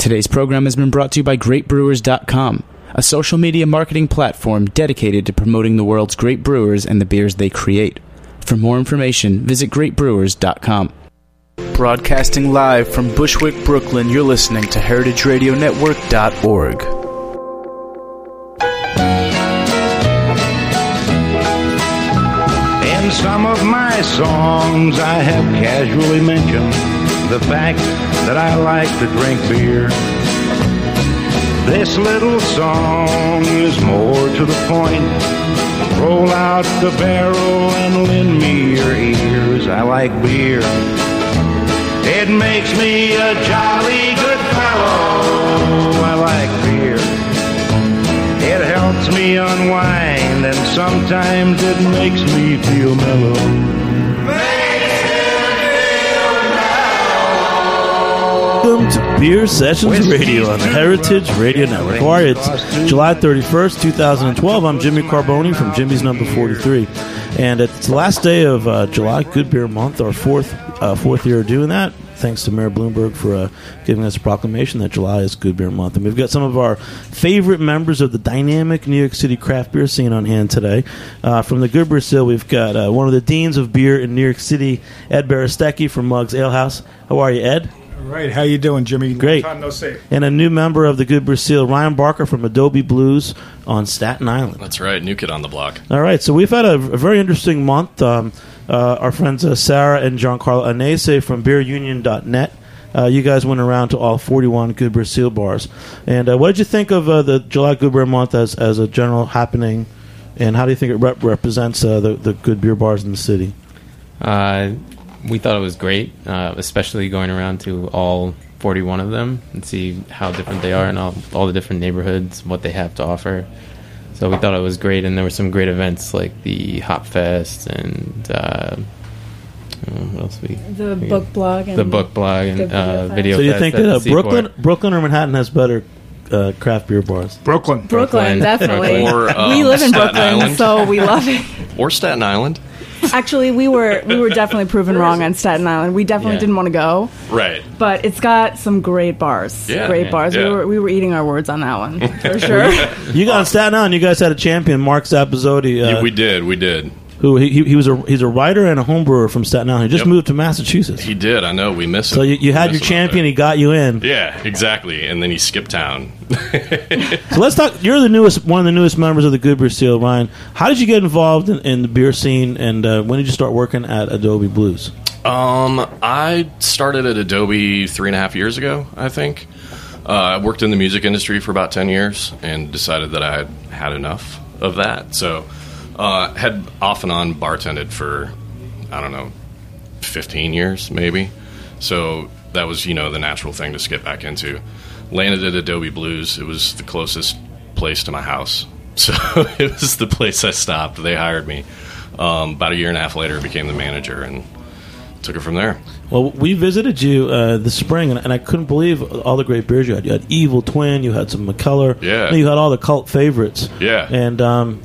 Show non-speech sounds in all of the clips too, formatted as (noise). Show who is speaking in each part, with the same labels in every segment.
Speaker 1: Today's program has been brought to you by GreatBrewers.com, a social media marketing platform dedicated to promoting the world's great brewers and the beers they create. For more information, visit GreatBrewers.com. Broadcasting live from Bushwick, Brooklyn, you're listening to HeritageRadioNetwork.org.
Speaker 2: In some of my songs, I have casually mentioned the fact that I like to drink beer. This little song is more to the point. Roll out the barrel and lend me your ears. I like beer. It makes me a jolly good fellow. I like beer. It helps me unwind and sometimes it makes me feel mellow.
Speaker 3: Welcome to Beer Sessions Radio on the Heritage Radio Network. Are you? It's July 31st, 2012. I'm Jimmy Carbone from Jimmy's Number 43. And it's the last day of uh, July, Good Beer Month, our fourth uh, fourth year of doing that. Thanks to Mayor Bloomberg for uh, giving us a proclamation that July is Good Beer Month. And we've got some of our favorite members of the dynamic New York City craft beer scene on hand today. Uh, from the Good Beer Seal, we've got uh, one of the deans of beer in New York City, Ed Barastecki from Mugs Ale House. How are you, Ed?
Speaker 4: All right, how you doing, Jimmy?
Speaker 3: Great.
Speaker 4: Long time no see.
Speaker 3: and a new member of the Good Beer Seal, Ryan Barker from Adobe Blues on Staten Island.
Speaker 5: That's right, new kid on the block.
Speaker 3: All right, so we've had a, a very interesting month. Um, uh, our friends uh, Sarah and Giancarlo Anese from BeerUnion.net. Uh, you guys went around to all 41 Good Beer Seal bars. And uh, what did you think of uh, the July Good Beer Month as, as a general happening? And how do you think it rep- represents uh, the, the good beer bars in the city?
Speaker 6: Uh, we thought it was great, uh, especially going around to all 41 of them and see how different they are in all, all the different neighborhoods, what they have to offer. So we thought it was great, and there were some great events like the Hop Fest and uh, what else we
Speaker 7: The
Speaker 6: we-
Speaker 7: book blog and
Speaker 6: the book blog and
Speaker 7: the video
Speaker 6: uh, video.
Speaker 3: So you
Speaker 6: fest
Speaker 3: think that
Speaker 6: the
Speaker 3: uh,
Speaker 6: Seaport.
Speaker 3: Brooklyn, Brooklyn or Manhattan has better uh, craft beer bars?
Speaker 4: Brooklyn.
Speaker 7: Brooklyn,
Speaker 6: Brooklyn.
Speaker 7: definitely.
Speaker 5: Or, um,
Speaker 7: we live in
Speaker 5: Staten
Speaker 7: Brooklyn,
Speaker 5: Island.
Speaker 7: so we love it.
Speaker 5: Or Staten Island.
Speaker 7: Actually, we were we were definitely proven wrong on Staten Island. We definitely
Speaker 6: Yeah.
Speaker 7: didn't want to go,
Speaker 5: Right.
Speaker 7: but it's got some great bars.
Speaker 5: Yeah,
Speaker 7: great
Speaker 5: yeah,
Speaker 7: bars.
Speaker 5: yeah.
Speaker 7: We were we were eating our words on that one for (laughs) sure.
Speaker 3: You got on Staten Island. You guys had a champion, Mark Zappizzotti. Uh,
Speaker 5: Yeah, we did, we did.
Speaker 3: Who he, he, he was a he's a writer and a homebrewer from Staten Island. He just
Speaker 5: Yep.
Speaker 3: moved to Massachusetts.
Speaker 5: He did, I know, we missed
Speaker 3: so
Speaker 5: him.
Speaker 3: you, you had your
Speaker 5: missed him out
Speaker 3: champion. He got you in.
Speaker 5: Yeah, exactly. And then he skipped town.
Speaker 3: So let's talk. You're the newest, one of the newest members of the Good Beer Seal, Ryan. How did you get involved in, in the beer scene, and uh, when did you start working at Adobe Blues?
Speaker 5: Um, I started at Adobe three and a half years ago, I think. Uh, I worked in the music industry for about 10 years and decided that I had had enough of that. So, uh, had off and on bartended for, I don't know, 15 years maybe. So, that was, you know, the natural thing to skip back into. Landed at Adobe Blues. It was the closest place to my house. (laughs) So, it was the place I stopped. They hired me. Um, about a year and a half later, I became the manager and took it from there.
Speaker 3: Well, we visited you uh, this spring, and, and I couldn't believe all the great beers you had. You had Evil Twin, you had some Mikkeller,
Speaker 5: Yeah.
Speaker 3: you had all the cult favorites.
Speaker 5: Yeah.
Speaker 3: and um,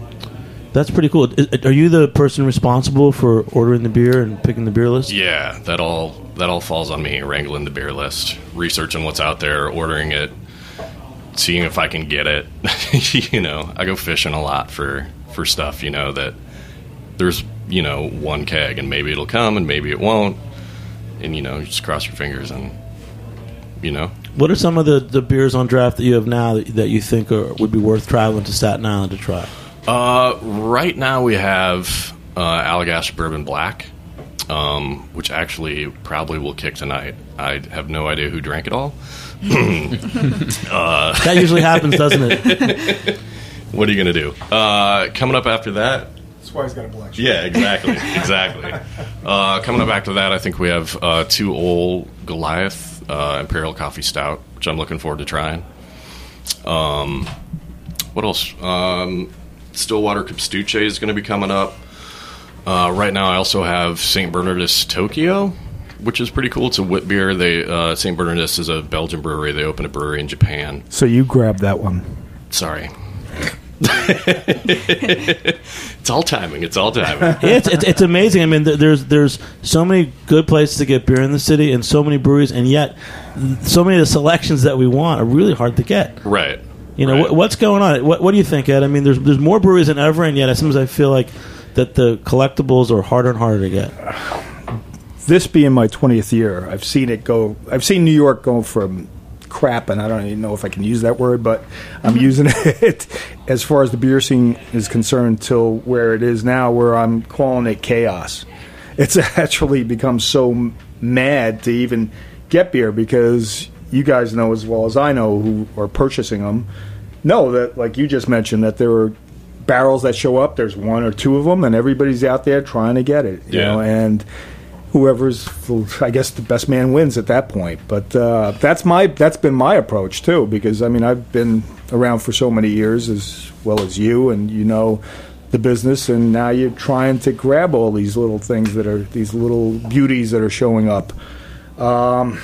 Speaker 3: that's pretty cool. Are you the person responsible for ordering the beer and picking the beer list?
Speaker 5: Yeah, that all that all falls on me. Wrangling the beer list, researching what's out there, ordering it, seeing if I can get it. (laughs) you know, I go fishing a lot for for stuff. You know that there's you know one keg and maybe it'll come and maybe it won't, and you know you just cross your fingers and you know
Speaker 3: What are some of the, the beers on draft that you have now that, that you think are, would be worth traveling to Staten Island to try?
Speaker 5: Uh, right now we have uh, Allagash Bourbon Black, um, which actually probably will kick tonight. I have no idea who drank it all. (laughs)
Speaker 3: That usually happens, doesn't it? (laughs)
Speaker 5: What are you going to do? Uh, coming up after that,
Speaker 4: That's why he's got a black shirt.
Speaker 5: yeah, exactly, exactly. (laughs) Uh, coming up after that, I think we have uh, two old Goliath uh, Imperial Coffee Stout, which I'm looking forward to trying. Um, what else? Um, Stillwater Capstucce is going to be coming up. Uh, right now, I also have St. Bernardus Tokyo, which is pretty cool. It's a wit beer. They uh, St. Bernardus is a Belgian brewery. They opened a brewery in Japan.
Speaker 4: So you grabbed that one.
Speaker 5: Sorry. (laughs) It's all timing. It's all timing.
Speaker 3: it's, it's it's amazing. I mean, there's there's so many good places to get beer in the city, and so many breweries, and yet so many of the selections that we want are really hard to get.
Speaker 5: right.
Speaker 3: You know,
Speaker 5: Right.
Speaker 3: wh- what's going on? What, what do you think, Ed? I mean, there's there's more breweries than ever, and yet sometimes I feel like that the collectibles are harder and harder to get.
Speaker 4: This being my 20th year, I've seen it go. I've seen New York go from crap, and I don't even know if I can use that word, but I'm mm-hmm. using (laughs) it as far as the beer scene is concerned till where it is now, where I'm calling it chaos. It's (laughs) actually become so mad to even get beer because you guys know as well as I know who are purchasing them know that, like you just mentioned, that there are barrels that show up. There's one or two of them, and everybody's out there trying to get it. You
Speaker 5: Yeah.
Speaker 4: know, and whoever's, I guess, the best man wins at that point. But uh, that's my that's been my approach too, because I mean I've been around for so many years as well as you, and you know the business, and now you're trying to grab all these little things that are these little beauties that are showing up. Um,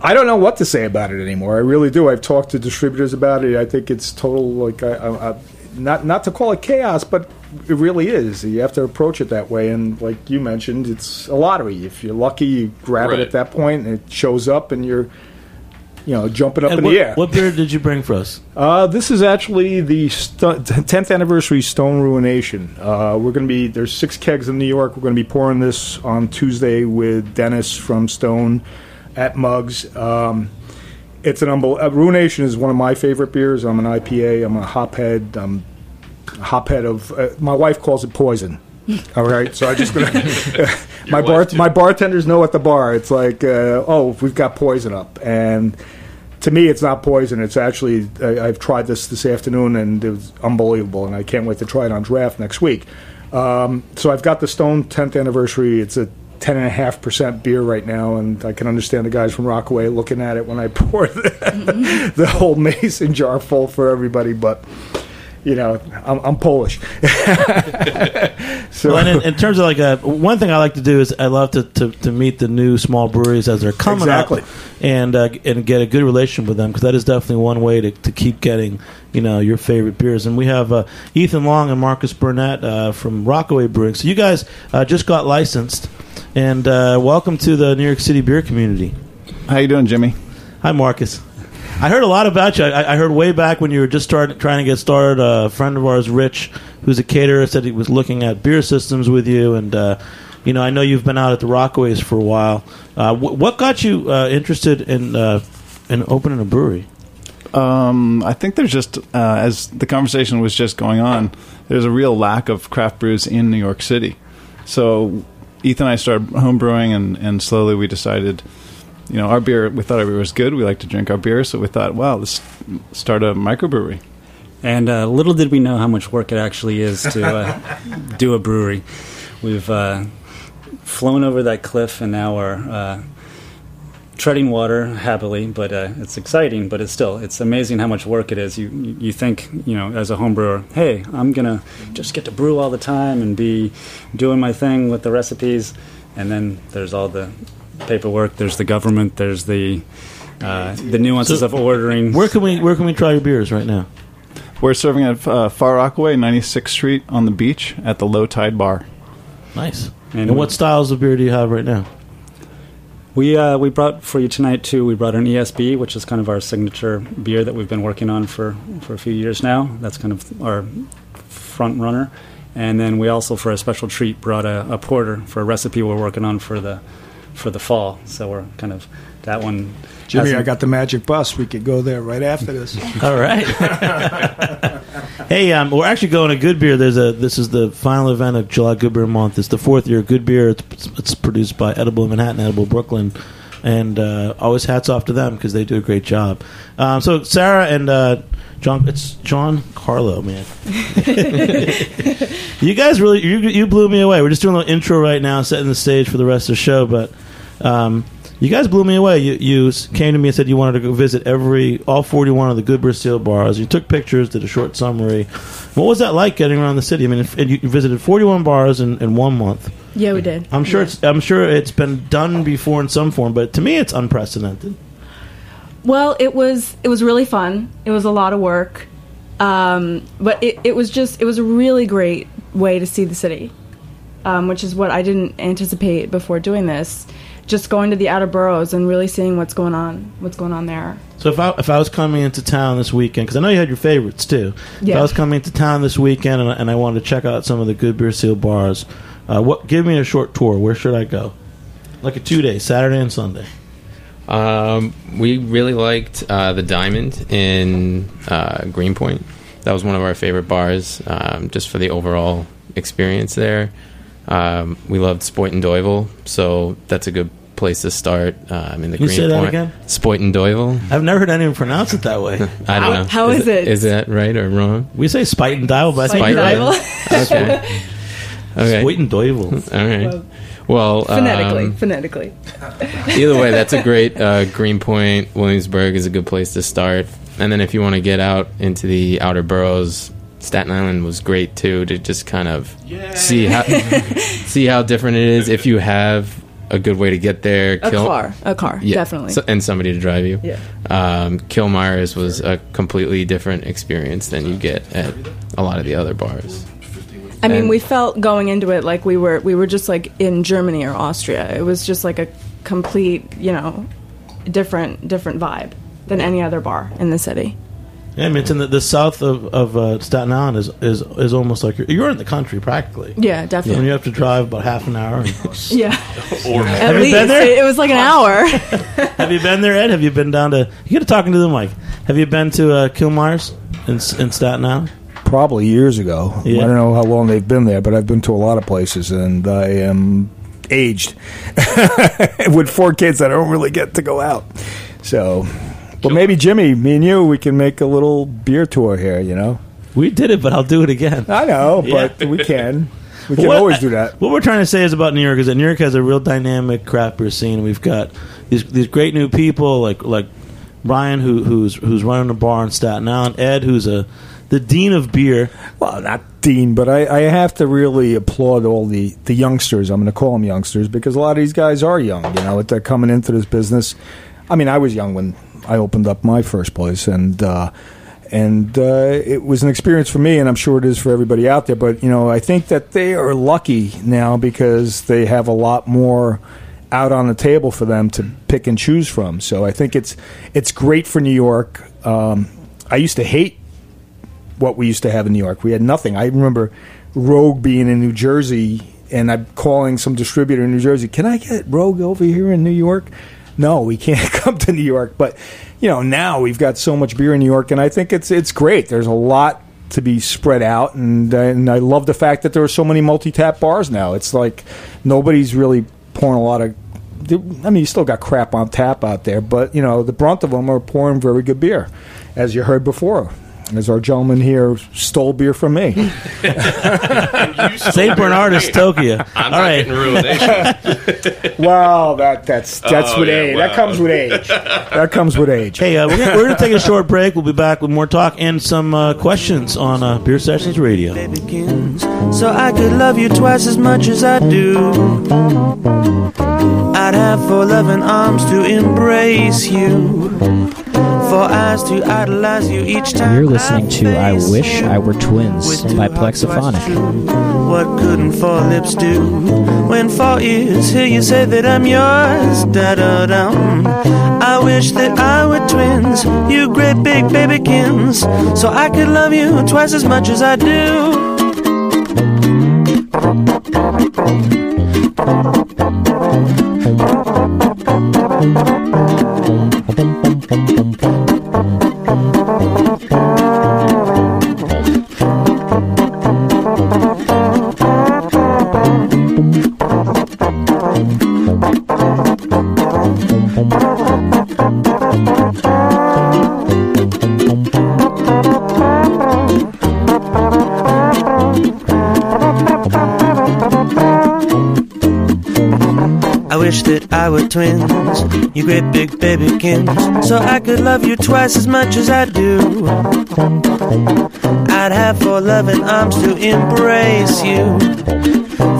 Speaker 4: I don't know what to say about it anymore. I really do. I've talked to distributors about it. I think it's total like I, I, I, not not to call it chaos, but it really is. You have to approach it that way. And like you mentioned, it's a lottery. If you're lucky, you grab it at that point, and it shows up, and you're you know jumping up
Speaker 3: And
Speaker 4: in
Speaker 3: what,
Speaker 4: the air.
Speaker 3: what beer did you bring for us?
Speaker 4: Uh, this is actually the st- 10th anniversary Stone Ruination. Uh, we're going to be there's six kegs in New York. We're going to be pouring this on Tuesday with Dennis from Stone at Mugs. Um, it's an unbel- uh, Ruination is one of my favorite beers. I'm an IPA. I'm a hophead. I'm a hophead of uh, my wife calls it poison. All right, so I just gonna (laughs) (laughs) my bar
Speaker 5: too.
Speaker 4: my bartenders know at the bar. It's like, uh, oh, we've got poison up, and to me, it's not poison. It's actually I, I've tried this this afternoon, and it was unbelievable, and I can't wait to try it on draft next week. Um, so I've got the Stone 10th anniversary. It's a 10.5% beer right now, and I can understand the guys from Rockaway looking at it when I (laughs) pour the, the whole mason jar full for everybody, but. You know, I'm, I'm Polish. (laughs) so
Speaker 3: Well, and in, in terms of like a, one thing I like to do is I love to, to, to meet the new small breweries as they're coming
Speaker 4: Exactly.
Speaker 3: up and uh, and get a good relationship with them because that is definitely one way to, to keep getting you know your favorite beers. And we have uh, Ethan Long and Marcus Burnett uh, from Rockaway Brewing. So you guys uh, just got licensed, and uh, welcome to the New York City beer community.
Speaker 8: How you doing, Jimmy?
Speaker 3: Hi, Marcus. I heard a lot about you. I, I heard way back when you were just started trying to get started. A friend of ours, Rich, who's a caterer, said he was looking at beer systems with you, and uh, you know, I know you've been out at the Rockaways for a while. Uh, wh- what got you uh, interested in uh, in opening a brewery?
Speaker 8: Um, I think there's just uh, as the conversation was just going on, there's a real lack of craft brews in New York City. So Ethan and I started home brewing, and, and slowly we decided, you know, our beer. We thought our beer was good. We like to drink our beer, so we thought, wow, let's start a microbrewery.
Speaker 9: And uh, little did we know how much work it actually is to uh, (laughs) do a brewery. We've uh, flown over that cliff and now we're uh, treading water happily, but uh, it's exciting. But it's still it's amazing how much work it is. You you think you know as a home brewer, hey, I'm gonna just get to brew all the time and be doing my thing with the recipes, and then there's all the paperwork. There's the government. There's the uh, the nuances
Speaker 3: So,
Speaker 9: of ordering.
Speaker 3: Where can we where can we try your beers right now?
Speaker 8: We're serving at uh, Far Rockaway, 96th Street on the beach at the Low Tide Bar.
Speaker 3: Nice.
Speaker 9: And
Speaker 3: And, what styles of beer do you have right now?
Speaker 9: We uh, we brought for you tonight too. We brought an ESB, which is kind of our signature beer that we've been working on for, for a few years now. That's kind of our front runner. And then we also, for a special treat, brought a, a porter for a recipe we're working on for the for the fall. So we're kind of that one.
Speaker 4: Jimmy, I got the magic bus. We could go there right after this. (laughs)
Speaker 3: All right. (laughs) hey, um, we're actually going to Good Beer. There's a this is the final event of July Good Beer Month. It's the fourth year of Good Beer. It's, it's produced by Edible Manhattan, Edible Brooklyn, and uh, always hats off to them because they do a great job. Um, so Sarah and uh, John, it's John Carlo, man. (laughs) you guys really you, you blew me away. We're just doing a little intro right now, setting the stage for the rest of the show, but. Um, you guys blew me away. You, you came to me and said you wanted to go visit every all 41 of the Good Steel bars. You took pictures, did a short summary. What was that like getting around the city? I mean, if, and you you visited 41 bars in, in one month.
Speaker 7: Yeah, we did.
Speaker 3: I'm sure
Speaker 7: Yeah.
Speaker 3: it's I'm sure it's been done before in some form, but to me it's unprecedented.
Speaker 7: Well, it was it was really fun. It was a lot of work, Um, but it, it was just it was a really great way to see the city, um, which is what I didn't anticipate before doing this. Just going to the outer boroughs and really seeing what's going on, what's going on there.
Speaker 3: So if I if I was coming into town this weekend, because I know you had your favorites too. If I was coming into town this weekend and, I- and I wanted to check out some of the good beer seal bars, uh, what? Give me a short tour. Where should I go? Like a two day, Saturday and Sunday.
Speaker 6: Um, we really liked uh, the Diamond in uh, Greenpoint. That was one of our favorite bars, um, just for the overall experience there. Um, we loved Spoit and Doivel, so that's a good place to start. Um, in the
Speaker 3: Can you say that
Speaker 6: Greenpoint.
Speaker 3: again?
Speaker 6: Spoit and Doivel.
Speaker 3: I've never heard anyone pronounce it that way. (laughs)
Speaker 6: I don't
Speaker 7: How-
Speaker 6: know.
Speaker 7: how is it?
Speaker 6: Is that right or wrong?
Speaker 3: we say spite and dial, but I think you're right.
Speaker 7: dial. (laughs)
Speaker 6: Okay. (laughs) okay.
Speaker 3: Spite and Doivel.
Speaker 6: All right. Well,
Speaker 7: Phonetically,
Speaker 6: um,
Speaker 7: phonetically.
Speaker 6: either way, that's a great uh, Greenpoint. Williamsburg is a good place to start. And then if you want to get out into the outer boroughs, Staten Island was great too to just kind of see how see how different it is. If you have a good way to get there,
Speaker 7: A car, a car,
Speaker 6: Yeah,
Speaker 7: definitely.
Speaker 6: so- and somebody to drive you.
Speaker 7: Yeah.
Speaker 6: Um, was a completely different experience than you get at a lot of the other bars.
Speaker 7: I mean,
Speaker 6: And-
Speaker 7: we felt going into it like we were we were just like in Germany or Austria. It was just like a complete, you know, different different vibe than any other bar in the city.
Speaker 3: Yeah, I mean, it's in the, the south of, of uh, Staten Island is, is is almost like you're, you're in the country practically.
Speaker 7: Yeah, definitely.
Speaker 3: And
Speaker 7: definitely.
Speaker 3: you have to drive about half an hour. (laughs)
Speaker 7: Yeah, (laughs)
Speaker 5: Or
Speaker 7: at
Speaker 3: Have you
Speaker 7: least
Speaker 3: been there?
Speaker 7: It, it was like an hour. (laughs)
Speaker 3: have you been there, Ed? Have you been down to? You got to talking to them, Mike. Have you been to uh, Killmeyer's in, in Staten Island?
Speaker 4: Probably years ago.
Speaker 3: Yeah.
Speaker 4: I don't know how long they've been there, but I've been to a lot of places, and I am aged with four kids that I don't really get to go out. So, but maybe Jimmy, me and you, we can make a little beer tour here. You know,
Speaker 3: We did it, but I'll do it again.
Speaker 4: I know, (laughs) but we can. We can
Speaker 3: What-
Speaker 4: always do that. (laughs)
Speaker 3: What we're trying to say is about New York is that New York has a real dynamic craft beer scene. We've got these these great new people like like Brian who who's who's running a bar in Staten Island, Ed who's a the dean of beer.
Speaker 4: Well, not Dean, but I, I have to really applaud all the, the youngsters. I'm going to call them youngsters because a lot of these guys are young. You know, they're coming into this business. I mean, I was young when I opened up my first place, and uh, and uh, it was an experience for me, and I'm sure it is for everybody out there. But you know, I think that they are lucky now because they have a lot more out on the table for them to pick and choose from. So I think it's it's great for New York. Um, I used to hate what we used to have in New York. We had nothing. I remember Rogue being in New Jersey, and I'm calling some distributor in New Jersey. Can I get Rogue over here in New York? No, we can't (laughs) come to New York. But you know, now we've got so much beer in New York, and I think it's it's great. There's a lot to be spread out, and uh, and I love the fact that there are so many multi tap bars now. It's like nobody's really pouring a lot of. I mean, you still got crap on tap out there, but you know the brunt of them are pouring very good beer, as you heard before. As our gentleman here stole beer from me. (laughs)
Speaker 3: St. Bernardus Tokyo.
Speaker 5: I'm
Speaker 3: All
Speaker 5: not
Speaker 3: right. (laughs)
Speaker 5: getting ruination.
Speaker 4: Well, that that's that's
Speaker 5: Oh,
Speaker 4: with
Speaker 5: yeah,
Speaker 4: age.
Speaker 5: wow.
Speaker 4: That comes with age. That comes with age.
Speaker 3: Hey, uh, we're gonna, we're gonna take a short break. We'll be back with more talk and some uh, questions on uh, Beer Sessions Radio.
Speaker 10: so I could love you twice as much as I do. I'd have four loving arms to embrace you, four eyes to idolize you each time.
Speaker 11: You're listening to I Wish. I Were Twins by Plexophonic.
Speaker 10: What couldn't four lips do? When four ears hear you say that I'm yours, da da dum. I wish that I were twins, you great big babykins, so I could love you twice as much as I do. Twins, you great big babykins, so I could love you twice as much as I do. I'd have four loving arms to embrace you,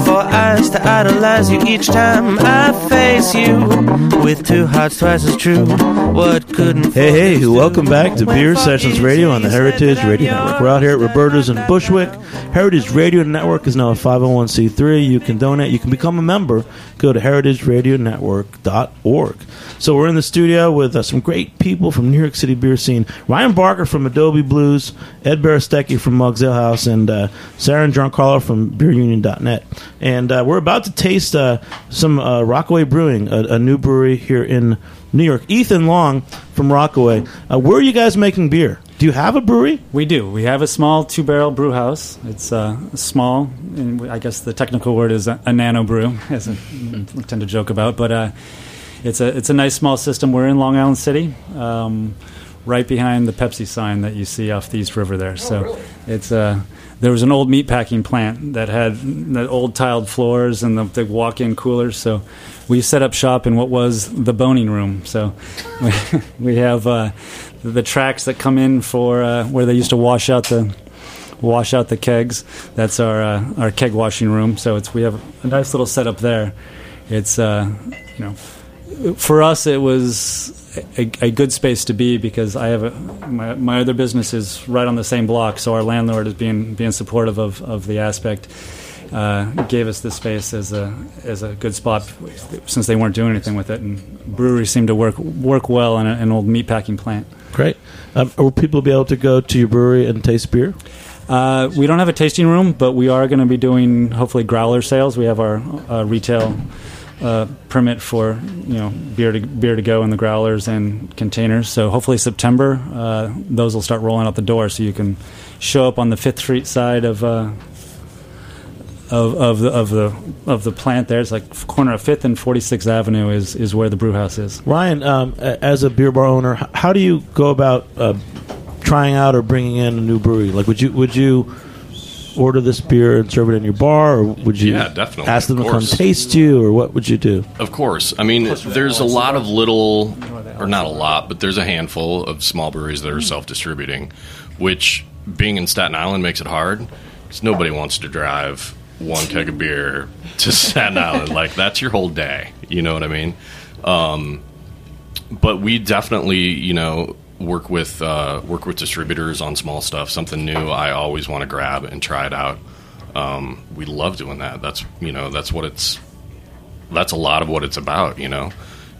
Speaker 10: for eyes to idolize you each time I face you. With two hearts twice as true, what couldn't
Speaker 3: Hey, hey, welcome back to Beer Sessions Radio on the Heritage Radio Network. We're out here at Roberta's in Bushwick. Heritage Radio Network is now a 501c3. You can donate, you can become a member. Go to heritageradionetwork.org. So we're in the studio with uh, some great people from New York City beer scene. Ryan Barker from Adobe Blues, Ed Barastecki from Mugs Ale House, and uh, Sarah and Giancarlo from BeerUnion.net. And uh, we're about to taste uh, some uh, Rockaway Brewing, a, a new brewery here in New York. Ethan Long from Rockaway. Uh, where are you guys making beer? Do you have a brewery?
Speaker 9: We do. We have a small two barrel brew house. It's uh, small, and I guess the technical word is a, a nano brew, as I tend to joke about. But uh, it's a it's a nice small system. We're in Long Island City, um, right behind the Pepsi sign that you see off the East River there. so it's uh, there was an old meatpacking plant that had the old tiled floors and the, the walk-in coolers. So we set up shop in what was the boning room. So we, (laughs) we have uh, the tracks that come in for uh, where they used to wash out the wash out the kegs. That's our uh, our keg washing room. So it's we have a nice little setup there. It's uh, you know for us it was a, a good space to be because I have a, my, my other business is right on the same block, so our landlord is being being supportive of, of the aspect. Uh, gave us this space as a as a good spot since they weren't doing anything with it, and breweries seem to work work well in a, an old meatpacking plant.
Speaker 3: Um, will people be able to go to your brewery and taste beer?
Speaker 9: Uh, we don't have a tasting room, but we are going to be doing hopefully growler sales. We have our uh, retail uh, permit for you know beer to beer to go in the growlers and containers. So hopefully September uh, those will start rolling out the door, so you can show up on the Fifth Street side of. Of, of the of the of the plant there, it's like corner of Fifth and Forty Sixth Avenue is, is where the brew house is.
Speaker 3: Ryan, um, as a beer bar owner, how do you go about uh, trying out or bringing in a new brewery? Like, would you would you order this beer and serve it in your bar, or would you
Speaker 5: Yeah, definitely,
Speaker 3: ask them to come
Speaker 5: course.
Speaker 3: taste you, or what would you do?
Speaker 5: Of course. I mean, there's a lot of little, or not a lot, but there's a handful of small breweries that are self distributing, which, being in Staten Island, makes it hard because nobody wants to drive one keg of beer (laughs) to Staten Island. Like, that's your whole day. You know what I mean? Um, but we definitely, you know, work with uh, work with distributors on small stuff. Something new, I always want to grab and try it out. Um, we love doing that. That's you know that's what it's that's a lot of what it's about. You know,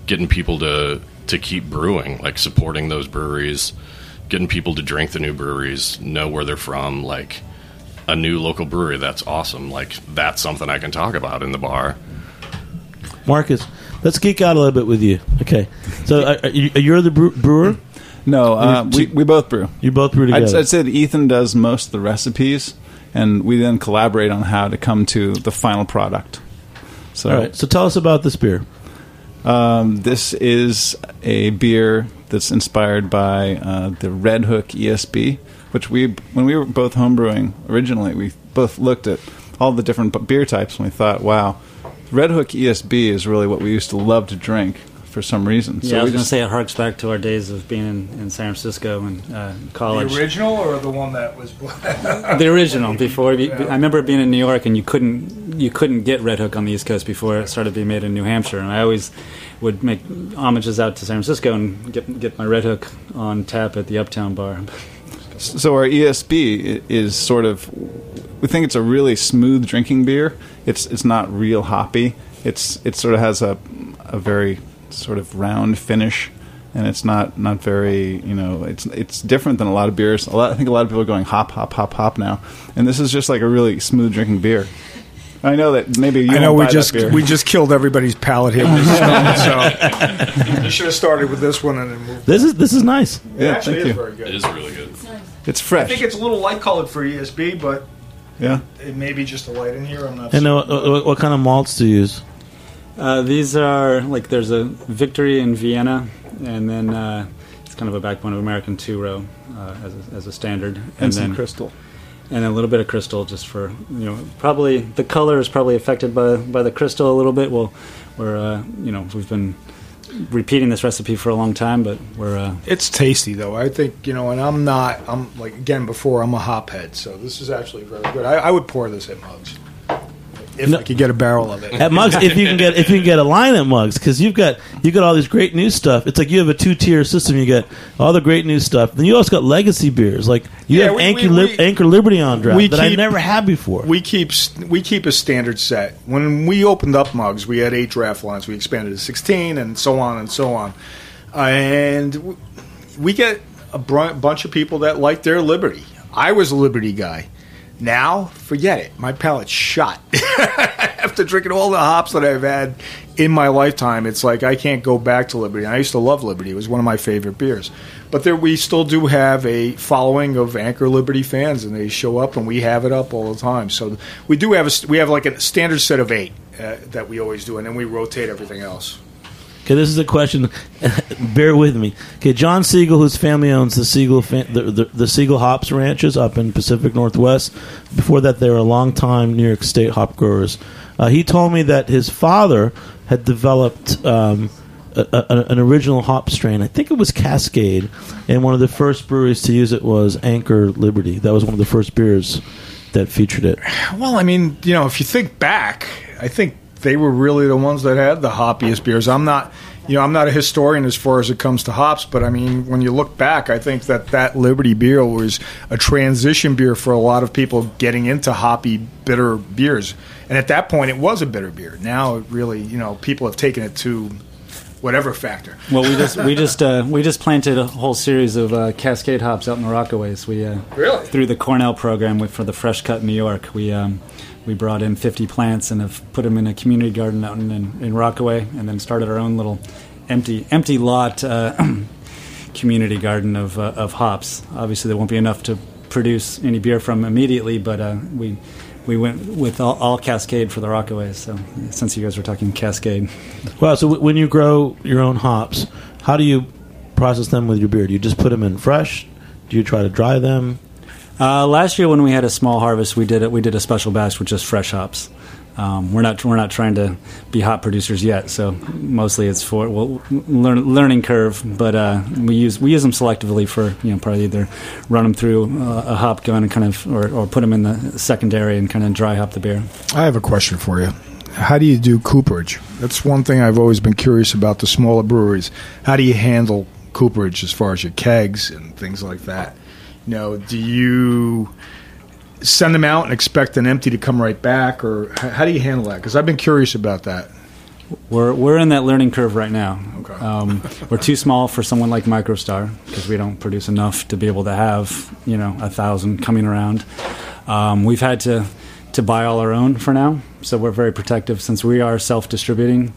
Speaker 5: getting people to to keep brewing, like supporting those breweries, getting people to drink the new breweries, know where they're from, like a new local brewery. That's awesome. Like that's something I can talk about in the bar.
Speaker 3: Marcus, let's geek out a little bit with you. Okay, so uh, are you- you're the brew- brewer.
Speaker 8: No, uh, we, we both brew.
Speaker 3: You both brew
Speaker 8: I'd,
Speaker 3: together.
Speaker 8: I'd say that Ethan does most of the recipes, and we then collaborate on how to come to the final product. So,
Speaker 3: All right. So tell us about this beer.
Speaker 8: um, this is a beer that's inspired by uh, the Red Hook ESB, which we, when we were both homebrewing originally, we both looked at all the different beer types and we thought, wow, Red Hook ESB is really what we used to love to drink for some reason.
Speaker 9: yeah, I was going to say it harks back to our days of being in, in San Francisco and uh, college.
Speaker 4: The original or the one that was? (laughs)
Speaker 9: the original before we, I remember being in New York and you couldn't you couldn't get Red Hook on the East Coast before it started being made in New Hampshire and I always would make homages out to San Francisco and get get my Red Hook on tap at the Uptown Bar. (laughs)
Speaker 8: So our ESB is sort of we think it's a really smooth drinking beer. It's it's not real hoppy. It's it sort of has a a very sort of round finish and it's not not very, you know, it's it's different than a lot of beers. A lot I think a lot of people are going hop hop hop hop now. And this is just like a really smooth drinking beer. I know that maybe you
Speaker 4: I know we
Speaker 8: buy
Speaker 4: just we just killed everybody's palate here. with this one, so (laughs) you should have started with this one and then moved.
Speaker 3: This is this is nice.
Speaker 4: It
Speaker 8: Yeah,
Speaker 4: actually
Speaker 8: thank
Speaker 4: is
Speaker 8: you.
Speaker 4: very good.
Speaker 5: It is really good.
Speaker 8: It's fresh.
Speaker 4: I think it's a little light colored for ESB, but
Speaker 8: yeah.
Speaker 4: it may be just a light in here. I'm not.
Speaker 3: And
Speaker 4: sure.
Speaker 3: uh, what, what kind of malts do you use?
Speaker 9: Uh, these are like there's a Victory in Vienna and then uh, it's kind of a backbone of American two row uh, as, a, as a standard and,
Speaker 8: And some
Speaker 9: then
Speaker 8: crystal.
Speaker 9: and a little bit of crystal just for you know probably the color is probably affected by by the crystal a little bit. Well, we're uh, you know we've been repeating this recipe for a long time, but we're uh,
Speaker 4: It's tasty though. I think you know, and I'm not. I'm like again before. I'm a hop head, so this is actually very good. I, I would pour this at mugs. If I could get a barrel of it.
Speaker 3: at Mugs if you can get if you can get a line at Mugs because you've got you got all these great new stuff. It's like you have a two tier system. You get all the great new stuff, then you also got legacy beers. Like you
Speaker 4: Yeah,
Speaker 3: have
Speaker 4: we-
Speaker 3: Anchor,
Speaker 4: we-
Speaker 3: Anchor Liberty on draft that I never had before.
Speaker 4: We keep we keep a standard set. When we opened up mugs, we had eight draft lines. We expanded to sixteen, and so on and so on. Uh, and we get a bunch of people that like their Liberty. I was a Liberty guy. Now, forget it. My palate's shot. (laughs) After drinking all the hops that I've had in my lifetime, it's like I can't go back to Liberty. I used to love Liberty; it was one of my favorite beers. But there, we still do have a following of Anchor Liberty fans, and they show up, and we have it up all the time. So we do have a we have like a standard set of eight uh, that we always do, and then we rotate everything else.
Speaker 3: Okay, this is a question. (laughs) Bear with me. Okay, John Segal, whose family owns the Segal fa- the, the, the Segal Hops Ranches up in Pacific Northwest. Before that, they were a long-time New York State hop growers. Uh, he told me that his father had developed um, a, a, an original hop strain. I think it was Cascade, and one of the first breweries to use it was Anchor Liberty. That was one of the first beers that featured it.
Speaker 4: Well, I mean, you know, if you think back, I think they were really the ones that had the hoppiest beers. I'm not, you know, I'm not a historian as far as it comes to hops, but I mean, when you look back, I think that that Liberty beer was a transition beer for a lot of people getting into hoppy, bitter beers. And at that point, it was a bitter beer. Now, it really, you know, people have taken it to whatever factor.
Speaker 9: Well, we just we just uh, we just planted a whole series of uh, Cascade hops out in the Rockaways. We uh,
Speaker 4: Really?
Speaker 9: through the Cornell program for the Fresh Cut in New York. We um, we brought in 50 plants and have put them in a community garden out in, in, in Rockaway, and then started our own little empty empty lot uh, (clears throat) community garden of uh, of hops. Obviously, there won't be enough to produce any beer from immediately, but uh, we. We went with all, all Cascade for the Rockaways. So, since you guys were talking Cascade,
Speaker 3: Well, so w- when you grow your own hops, how do you process them with your beer? Do you just put them in fresh? Do you try to dry them?
Speaker 9: Uh, last year, when we had a small harvest, we did it. We did a special batch with just fresh hops. Um, we're not we're not trying to be hop producers yet, so mostly it's for well, learn, learning curve. But uh, we use we use them selectively for you know probably either run them through uh, a hop gun and kind of or, or put them in the secondary and kind of dry hop the beer.
Speaker 4: I have a question for you. How do you do cooperage? That's one thing I've always been curious about the smaller breweries. How do you handle cooperage as far as your kegs and things like that? You know, do you send them out and expect an empty to come right back, or how do you handle that? Because I've been curious about that.
Speaker 9: We're we're in that learning curve right now.
Speaker 4: Okay.
Speaker 9: Um, we're too small for someone like MicroStar because we don't produce enough to be able to have you know a thousand coming around. Um, we've had to to buy all our own for now, so we're very protective since we are self distributing.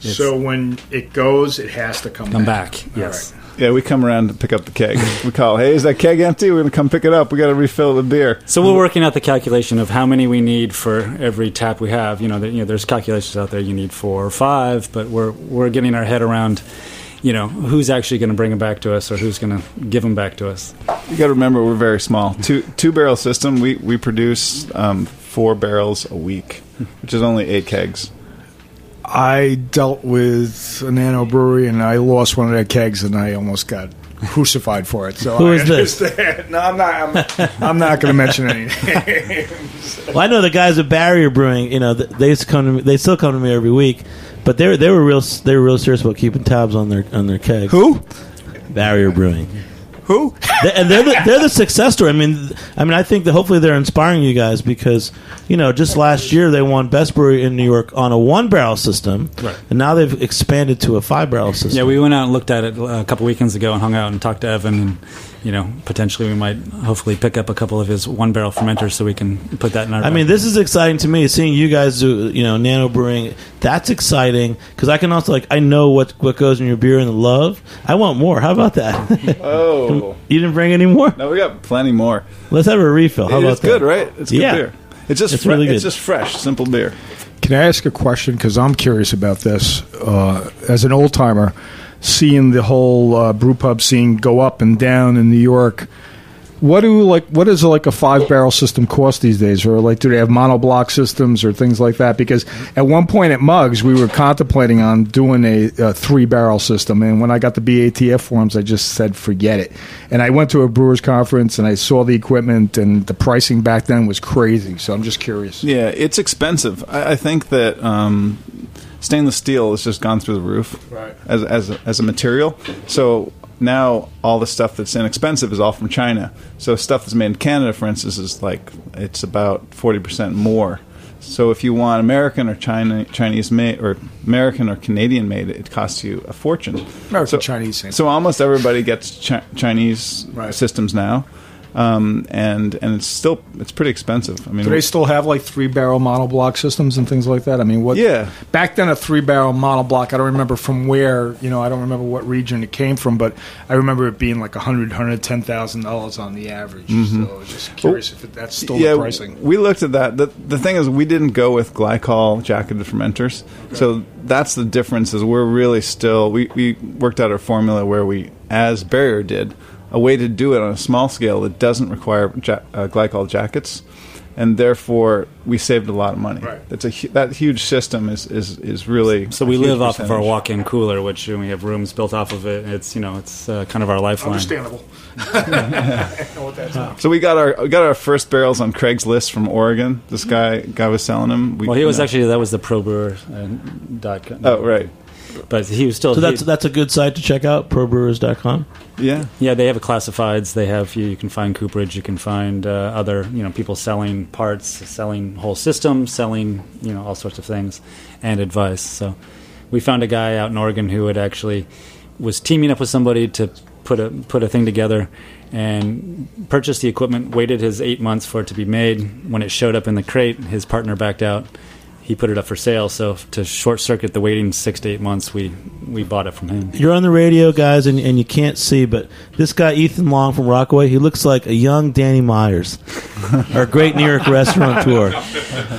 Speaker 4: So when it goes, it has to come,
Speaker 9: come
Speaker 4: back.
Speaker 9: back. Yes.
Speaker 4: right.
Speaker 8: Yeah, we come around to pick up the keg. We call, hey, is that keg empty? We're going to come pick it up. We got to refill the beer.
Speaker 9: So we're working out the calculation of how many we need for every tap we have. You know, there, you know, there's calculations out there. You need four or five, but we're we're getting our head around, you know, who's actually going to bring them back to us or who's going to give them back to us.
Speaker 8: You got to remember, we're very small. Two two barrel system. We we produce um, four barrels a week, which is only eight kegs.
Speaker 4: I dealt with a nano brewery and I lost one of their kegs and I almost got crucified for it. So
Speaker 3: Who
Speaker 4: I
Speaker 3: is this?
Speaker 4: understand. No, I'm not. I'm, I'm not going to mention any names. (laughs)
Speaker 3: Well, I know the guys at Barrier Brewing. You know, th- they used to come to me. They still come to me every week, but they were they were real they were real serious about keeping tabs on their on their kegs.
Speaker 4: Who?
Speaker 3: Barrier Brewing.
Speaker 4: Who?
Speaker 3: They- and they're the, they're the success story. I mean, I mean, I think that hopefully they're inspiring you guys because you know just last year they won best brewery in New York on a one barrel system,
Speaker 9: Right.
Speaker 3: and now they've expanded to a five barrel system.
Speaker 9: Yeah, we went out and looked at it uh, a couple weekends ago and hung out and talked to Evan and. You know, potentially we might hopefully pick up a couple of his one barrel fermenters so we can put that in our.
Speaker 3: I mean, this is exciting to me. Seeing you guys do, you know, nano brewing, that's exciting because I can also like I know what what goes in your beer and the love. I want more. How about that? (laughs)
Speaker 8: Oh.
Speaker 3: you didn't bring any more?
Speaker 8: No, we got plenty more.
Speaker 3: Let's have a refill. How about
Speaker 8: it's good,
Speaker 3: that?
Speaker 8: right? It's good
Speaker 3: Yeah.
Speaker 8: beer. It's just
Speaker 3: It's
Speaker 8: fre-
Speaker 3: really good.
Speaker 8: It's just fresh, simple beer.
Speaker 4: Can I ask a question? Because I'm curious about this. Uh, as an old timer, seeing the whole uh, brew pub scene go up and down in New York, What do like what is like a five barrel system cost these days, or like do they have monoblock systems or things like that? Because at one point at Mugs, we were contemplating on doing a, a three barrel system, and when I got the BATF forms, I just said forget it. And I went to a brewers conference and I saw the equipment, and the pricing back then was crazy. So I'm just curious.
Speaker 8: Yeah, it's expensive. I, I think that um, stainless steel has just gone through the roof
Speaker 4: Right.
Speaker 8: as as a, as a material. So now all the stuff that's inexpensive is all from China. So stuff that's made in Canada, for instance, is like it's about forty percent more. So if you want American or China Chinese made or American or Canadian made, it costs you a fortune.
Speaker 4: American,
Speaker 8: so,
Speaker 4: Chinese, same.
Speaker 8: So almost everybody gets chi- Chinese
Speaker 4: Right.
Speaker 8: systems now. Um, and and it's still it's pretty expensive. I mean,
Speaker 4: Do they still have like three barrel monoblock systems and things like that? I mean, what?
Speaker 8: Yeah.
Speaker 4: Back then, a three barrel monoblock. I don't remember from where. You know, I don't remember what region it came from, but I remember it being like a hundred, hundred ten thousand dollars on the average. So I was just curious if it, that's still
Speaker 8: yeah,
Speaker 4: the pricing.
Speaker 8: we looked at that. The, the thing is, we didn't go with glycol jacketed fermenters. So that's the difference. Is we're really still we, we worked out our formula where we, as Barrier did, a way to do it on a small scale that doesn't require ja- uh, glycol jackets, and therefore we saved a lot of money.
Speaker 4: Right.
Speaker 8: That's a hu- that huge system is is is really
Speaker 9: So
Speaker 8: a
Speaker 9: we
Speaker 8: huge
Speaker 9: live off of our walk-in cooler, which we have rooms built off of it. It's you know it's uh, kind of our lifeline.
Speaker 4: Understandable. I know what that's like.
Speaker 8: So we got our we got our first barrels on Craigslist from Oregon. This guy guy was selling them. We,
Speaker 9: Well, he was
Speaker 8: know-
Speaker 9: actually that was the pro brewer uh, dot com.
Speaker 8: Oh right.
Speaker 9: But he was still
Speaker 3: So that's
Speaker 9: he-
Speaker 3: that's a good site to check out, probrewers.com.
Speaker 8: Yeah.
Speaker 9: yeah. They have a classifieds. They have you, you can find cooperage. You can find uh, other you know people selling parts, selling whole systems, selling you know all sorts of things, and advice. So we found a guy out in Oregon who had actually was teaming up with somebody to put a put a thing together and purchased the equipment. Waited his eight months for it to be made. When it showed up in the crate, his partner backed out. He put it up for sale. So to short circuit the waiting six to eight months, we we bought it from him.
Speaker 3: You're on the radio, guys, and, and you can't see, but this guy Ethan Long from Rockaway, he looks like a young Danny Myers, (laughs) our great New York restaurateur.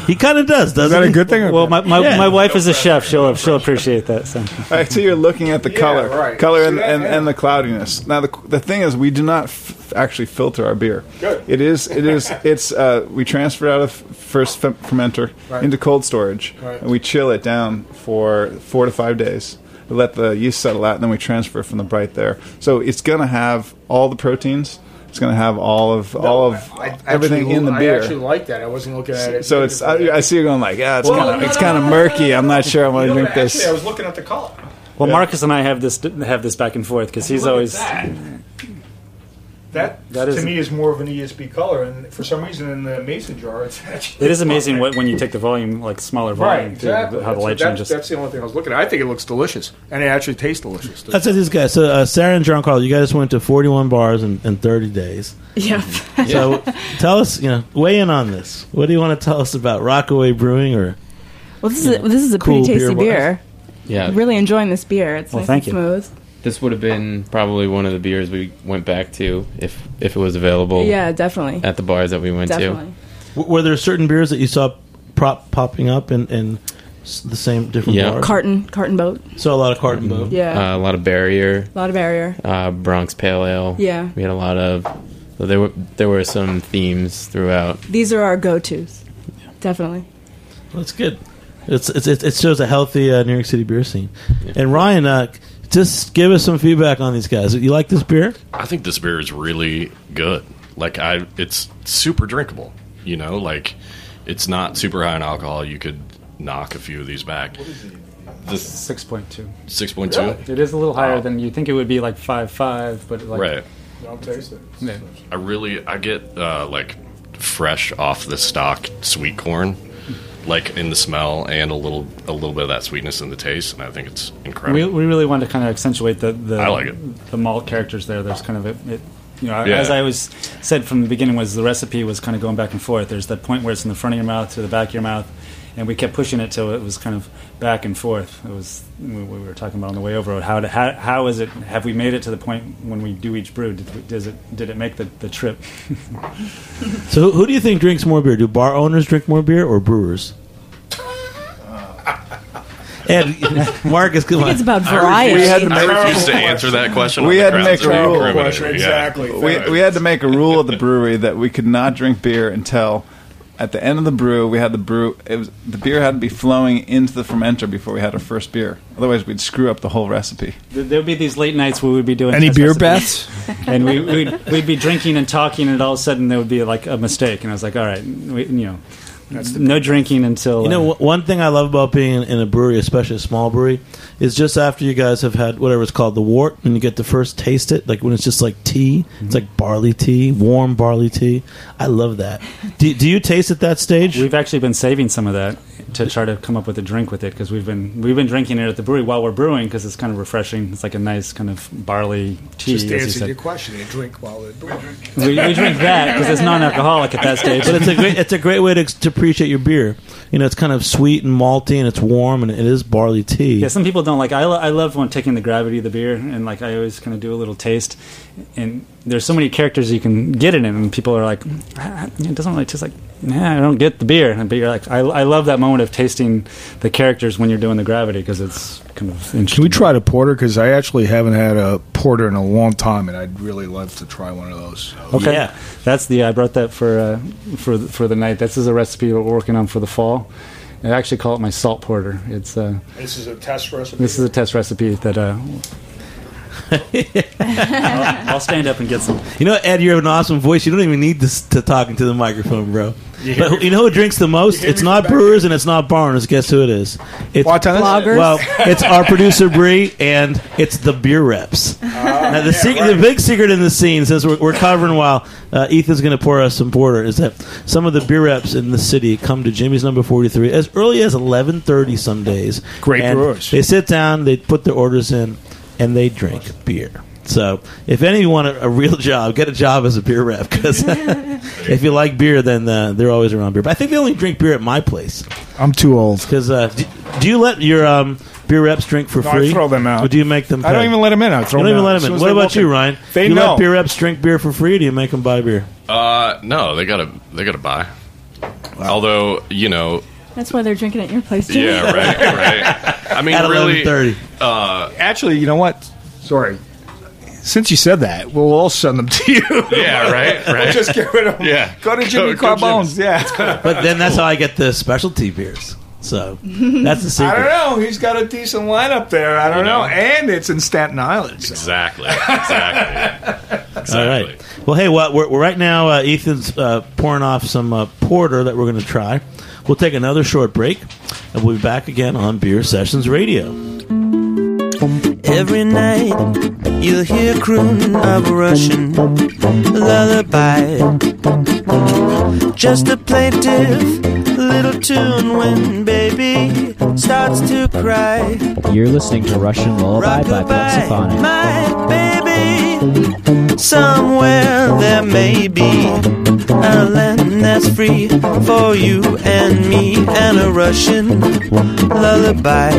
Speaker 3: He kind of does, doesn't
Speaker 4: Is that a good thing? or
Speaker 9: Well, my, my,
Speaker 3: Yeah.
Speaker 9: my wife is a chef. She'll she'll appreciate that. So.
Speaker 8: I see you're looking at the color,
Speaker 4: right.
Speaker 8: color, and, and, and the cloudiness. Now, the the thing is, we do not f- actually filter our beer.
Speaker 4: Good.
Speaker 8: It is. It is. (laughs) It's. Uh, we transfer it out of first fe- fermenter
Speaker 4: Right.
Speaker 8: into cold storage,
Speaker 4: Right.
Speaker 8: and we chill it down for four to five days. We let the yeast settle out, and then we transfer from the bright there. So it's going to have all the proteins. It's going to have all of all of
Speaker 4: I
Speaker 8: everything
Speaker 4: actually-
Speaker 8: in the beer.
Speaker 4: I actually like that. I wasn't looking at it.
Speaker 8: so it's. I, I see you going like, yeah, it's
Speaker 4: Well,
Speaker 8: kind of
Speaker 4: no,
Speaker 8: it's
Speaker 4: no,
Speaker 8: kind of
Speaker 4: no, no,
Speaker 8: murky. I'm not sure I want to
Speaker 4: You know,
Speaker 8: drink this.
Speaker 4: Actually, I was looking at the color.
Speaker 9: Well, Marcus and I have this have this back and forth because he's
Speaker 4: Look at
Speaker 9: always
Speaker 4: that. That,
Speaker 9: That
Speaker 4: to me is more of an ESB color, and for some reason in the mason jar, it's (laughs) actually
Speaker 9: It is amazing what, when you take the volume, like smaller
Speaker 4: Right,
Speaker 9: volume, too,
Speaker 4: exactly.
Speaker 9: how the
Speaker 4: That's-
Speaker 9: light
Speaker 4: that's,
Speaker 9: changes.
Speaker 4: That's the only thing I was looking at. I think it looks delicious, and it actually tastes delicious. too.
Speaker 3: That's it, this guy. So uh, Sarah and John Carl, you guys went to 41 bars in, in 30 days.
Speaker 7: Yeah.
Speaker 3: So tell us, you know, weigh in on this. What do you want to tell us about Rockaway Brewing or
Speaker 7: Well, this is a, this is a
Speaker 3: Cool
Speaker 7: pretty tasty
Speaker 3: beer-wise.
Speaker 7: beer.
Speaker 6: Yeah,
Speaker 7: Really enjoying this beer. It's
Speaker 9: Well,
Speaker 7: nice
Speaker 9: thank
Speaker 7: and
Speaker 9: you.
Speaker 7: Smooth.
Speaker 6: this would have been probably one of the beers we went back to if if it was available
Speaker 7: Yeah, definitely.
Speaker 6: at the bars that we went to.
Speaker 7: Definitely.
Speaker 3: w- were there certain beers that you saw prop popping up in, in the same different
Speaker 6: Yeah.
Speaker 3: bars?
Speaker 7: Carton, carton boat.
Speaker 3: Saw a lot of carton boat.
Speaker 7: Yeah.
Speaker 6: Uh, a lot of Barrier,
Speaker 7: a lot of barrier.
Speaker 6: uh, Bronx Pale Ale.
Speaker 7: Yeah.
Speaker 6: we had a lot of. So there were there were some themes throughout.
Speaker 7: These are our go-tos. Definitely.
Speaker 3: That's good. It's, it's, it it shows a healthy uh, New York City beer scene. And Ryan, uh, just give us some feedback on these guys. You like this beer?
Speaker 5: I think this beer is really good. Like I, it's super drinkable. You know, like it's not super high in alcohol. You could knock a few of these back. This
Speaker 9: Six point two.
Speaker 5: six point two,
Speaker 9: It is a little higher than you think it would be, like five five, but like
Speaker 5: right?
Speaker 4: Don't taste it.
Speaker 9: Yeah.
Speaker 5: I really, I get uh, like fresh off the stock sweet corn, like in the smell and a little, a little bit of that sweetness in the taste, and I think it's incredible.
Speaker 9: We, we really wanted to kind of accentuate the the,
Speaker 5: I like it.
Speaker 9: the malt characters there. There's kind of a, it, you know,
Speaker 5: Yeah.
Speaker 9: as I always said from the beginning, was the recipe was kind of going back and forth. There's that point where it's in the front of your mouth to the back of your mouth, and we kept pushing it till it was kind of back and forth. It was we, we were talking about on the way over. How to, how how is it? Have we made it to the point when we do each brew? Did, we- does it did it make the, the trip? (laughs)
Speaker 3: So who, who do you think drinks more beer? Do bar owners drink more beer or brewers? (laughs) Ed, (laughs) Marcus, come on.
Speaker 7: It's about
Speaker 5: I refuse,
Speaker 7: variety.
Speaker 8: had to
Speaker 5: I refuse to answer that question.
Speaker 8: We had to make a rule.
Speaker 5: perimeter.
Speaker 4: Question,
Speaker 5: Yeah.
Speaker 4: exactly.
Speaker 8: we, we had to make a rule at the brewery that we could not drink beer until at the end of the brew we had the brew it was the beer had to be flowing into the fermenter before we had our first beer. Otherwise we'd screw up the whole recipe.
Speaker 9: There would be these late nights where we'd be doing
Speaker 4: Any beer
Speaker 9: recipes,
Speaker 4: bets? (laughs)
Speaker 9: and we, we'd, we'd be drinking and talking, and all of a sudden there would be like a mistake, and I was like, all right, we, you know, no drinking until
Speaker 3: You know,
Speaker 9: uh,
Speaker 3: one thing I love about being in a brewery, especially a small brewery, is just after you guys have had whatever it's called, the wort, and you get to first taste it, like when it's just like tea, it's like barley tea, warm barley tea. I love that. Do, do you taste at that stage?
Speaker 9: We've actually been saving some of that to try to come up with a drink with it because we've been we've been drinking it at the brewery while we're brewing because it's kind of refreshing. It's like a nice kind of barley tea.
Speaker 4: Just
Speaker 9: as you
Speaker 4: answer
Speaker 9: said.
Speaker 4: your question. You drink while they're doing
Speaker 9: we, we drink that because it's non-alcoholic at that stage.
Speaker 3: but it's a great it's a great way to, to appreciate your beer. You know, it's kind of sweet and malty, and it's warm, and it is barley tea.
Speaker 9: Yeah, some people don't like. I, lo- I love when taking the gravity of the beer, and like I always kind of do a little taste. And there's so many characters you can get in it, and people are like, "Ah, it doesn't really taste like. Nah, I don't get the beer. But you're like, I, I love that moment of tasting the characters when you're doing the gravity because it's kind of interesting.
Speaker 4: Can we try the porter? Because I actually haven't had a porter in a long time, and I'd really love to try one of those.
Speaker 9: Okay,
Speaker 3: Yeah.
Speaker 9: that's the I brought that for uh, for the- for the night. This is a recipe we're working on for the fall. I actually call it my salt porter. It's uh,
Speaker 4: This is a test recipe.
Speaker 9: this is a test recipe that uh, I'll, I'll stand up and get some.
Speaker 3: You know, Ed, you have an awesome voice. You don't even need to, to talk into the microphone, bro. But you know who drinks the most? It's not brewers and it's not barners. Guess who it is? It's
Speaker 7: Bloggers.
Speaker 3: Well, it's our producer Bree, and it's the beer reps. now, the, secret, the big secret in the scene, since we're, we're covering while uh, Ethan's going to pour us some porter, is that some of the beer reps in the city come to Jimmy's Number Forty Three as early as eleven thirty some days.
Speaker 4: Great
Speaker 3: And
Speaker 4: brewers.
Speaker 3: They sit down, they put their orders in, and they drink beer. So, if any of you want a, a real job, get a job as a beer rep because (laughs) if you like beer, then uh, they're always around beer. But I think they only drink beer at my place
Speaker 4: I'm too old.
Speaker 3: because uh, do, do you let your um, beer reps drink for
Speaker 4: No, I
Speaker 3: free?
Speaker 4: throw them out.
Speaker 3: Or do you make them?
Speaker 4: I don't even let them in. I throw
Speaker 3: You don't even
Speaker 4: out.
Speaker 3: let them in. What about you. Ryan?
Speaker 4: They
Speaker 3: you
Speaker 4: know.
Speaker 3: let beer reps drink beer for free, or do you make them buy beer?
Speaker 5: Uh, no, they gotta they gotta buy. Although you know,
Speaker 7: That's why they're drinking at your place too.
Speaker 5: yeah, right, (laughs) right. I mean,
Speaker 3: At
Speaker 5: really,
Speaker 3: eleven thirty.
Speaker 4: Actually, you know what? Sorry. Since you said that, we'll all send them to you. (laughs)
Speaker 5: yeah, right, (laughs) right.
Speaker 4: Just get rid of them.
Speaker 5: Yeah.
Speaker 4: Go to Jimmy
Speaker 5: go
Speaker 4: Carbone's. Yeah.
Speaker 3: But then that's how I get the specialty beers. So that's the secret.
Speaker 4: I don't know. He's got a decent lineup there. I don't
Speaker 5: You
Speaker 4: know.
Speaker 5: know.
Speaker 4: And it's in Staten Island. so-
Speaker 5: exactly, exactly, exactly.
Speaker 3: All right. Well, hey, well, we're, we're right now. Uh, Ethan's uh, pouring off some uh, porter that we're going to try. We'll take another short break, and we'll be back again on Beer Sessions Radio.
Speaker 10: Every night you'll hear croon of a Russian lullaby. Just a plaintive little tune when baby starts to cry.
Speaker 11: You're listening to Russian Lullaby by
Speaker 10: Rockabye,
Speaker 11: Plexophonic.
Speaker 10: my baby. Somewhere there may be a land that's free for you and me and a Russian lullaby.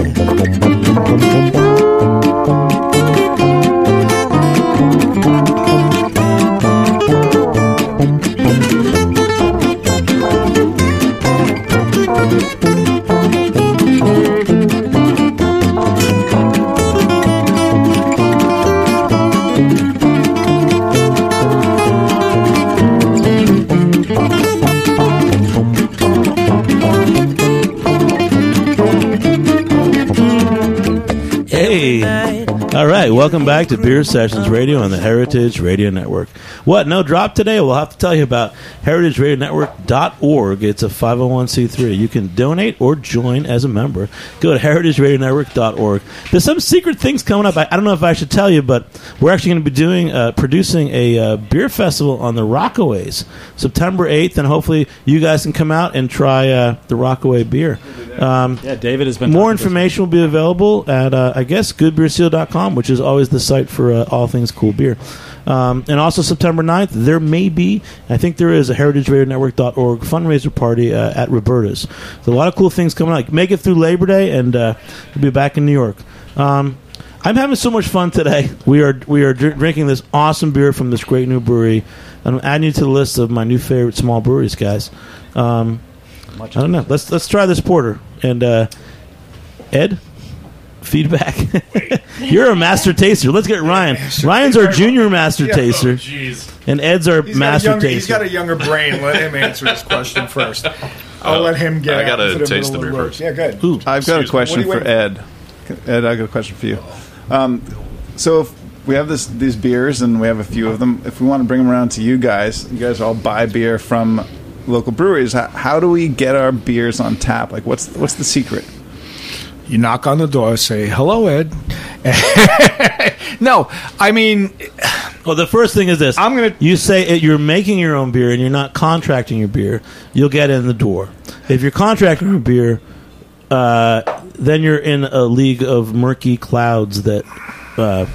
Speaker 3: Welcome back to Beer Sessions Radio on the Heritage Radio Network. What, no drop today? We'll have to tell you about heritageradionetwork.org. It's a 501c3. You can donate or join as a member. Go to heritageradionetwork.org. There's some secret things coming up. I, I don't know if I should tell you, but we're actually going to be doing uh, producing a uh, beer festival on the Rockaways September 8th, and hopefully you guys can come out and try uh, the Rockaway beer. Um,
Speaker 9: Yeah, David has been
Speaker 3: more
Speaker 9: talking to us.
Speaker 3: information will be available at, uh, I guess, goodbeerseal.com, which is always the site for uh, all things cool beer. Um, and also September 9th, there may be, I think there is, a heritageradionetwork.org fundraiser party uh, at Roberta's. So a lot of cool things coming up. Make it through Labor Day, and uh, we'll be back in New York. Um, I'm having so much fun today. (laughs) We are we are dr- drinking this awesome beer from this great new brewery. I'm adding you to the list of my new favorite small breweries, guys. Um, I don't know. Let's let's try this porter. And uh, Ed, feedback. (laughs) You're a master taster. Let's get Ryan. Ryan's our junior master
Speaker 4: Yeah.
Speaker 3: taster,
Speaker 5: Jeez.
Speaker 3: and Ed's our
Speaker 4: He's got, a
Speaker 3: master
Speaker 4: younger, He's got a younger brain. Let him answer this question first. I'll let him get.
Speaker 5: I
Speaker 4: out
Speaker 5: gotta
Speaker 4: into the
Speaker 5: taste
Speaker 4: middle
Speaker 5: the
Speaker 4: of
Speaker 5: beer
Speaker 4: work.
Speaker 5: first.
Speaker 4: Yeah, good.
Speaker 3: Ooh,
Speaker 8: I've got a question
Speaker 4: What
Speaker 8: for
Speaker 4: are
Speaker 8: Ed. Ed, I got a question for you. Um, so if we have this these beers and we have a few of them, if we want to bring them around to you guys, you guys all buy beer from local breweries. How, how do we get our beers on tap? Like, what's what's the secret?
Speaker 4: You knock on the door, say hello, Ed. (laughs) no, I mean,
Speaker 3: Well, the first thing is this.
Speaker 4: I'm gonna-
Speaker 3: You say it, you're making your own beer and you're not contracting your beer. You'll get in the door. If you're contracting your beer, uh, then you're in a league of murky clouds that, uh,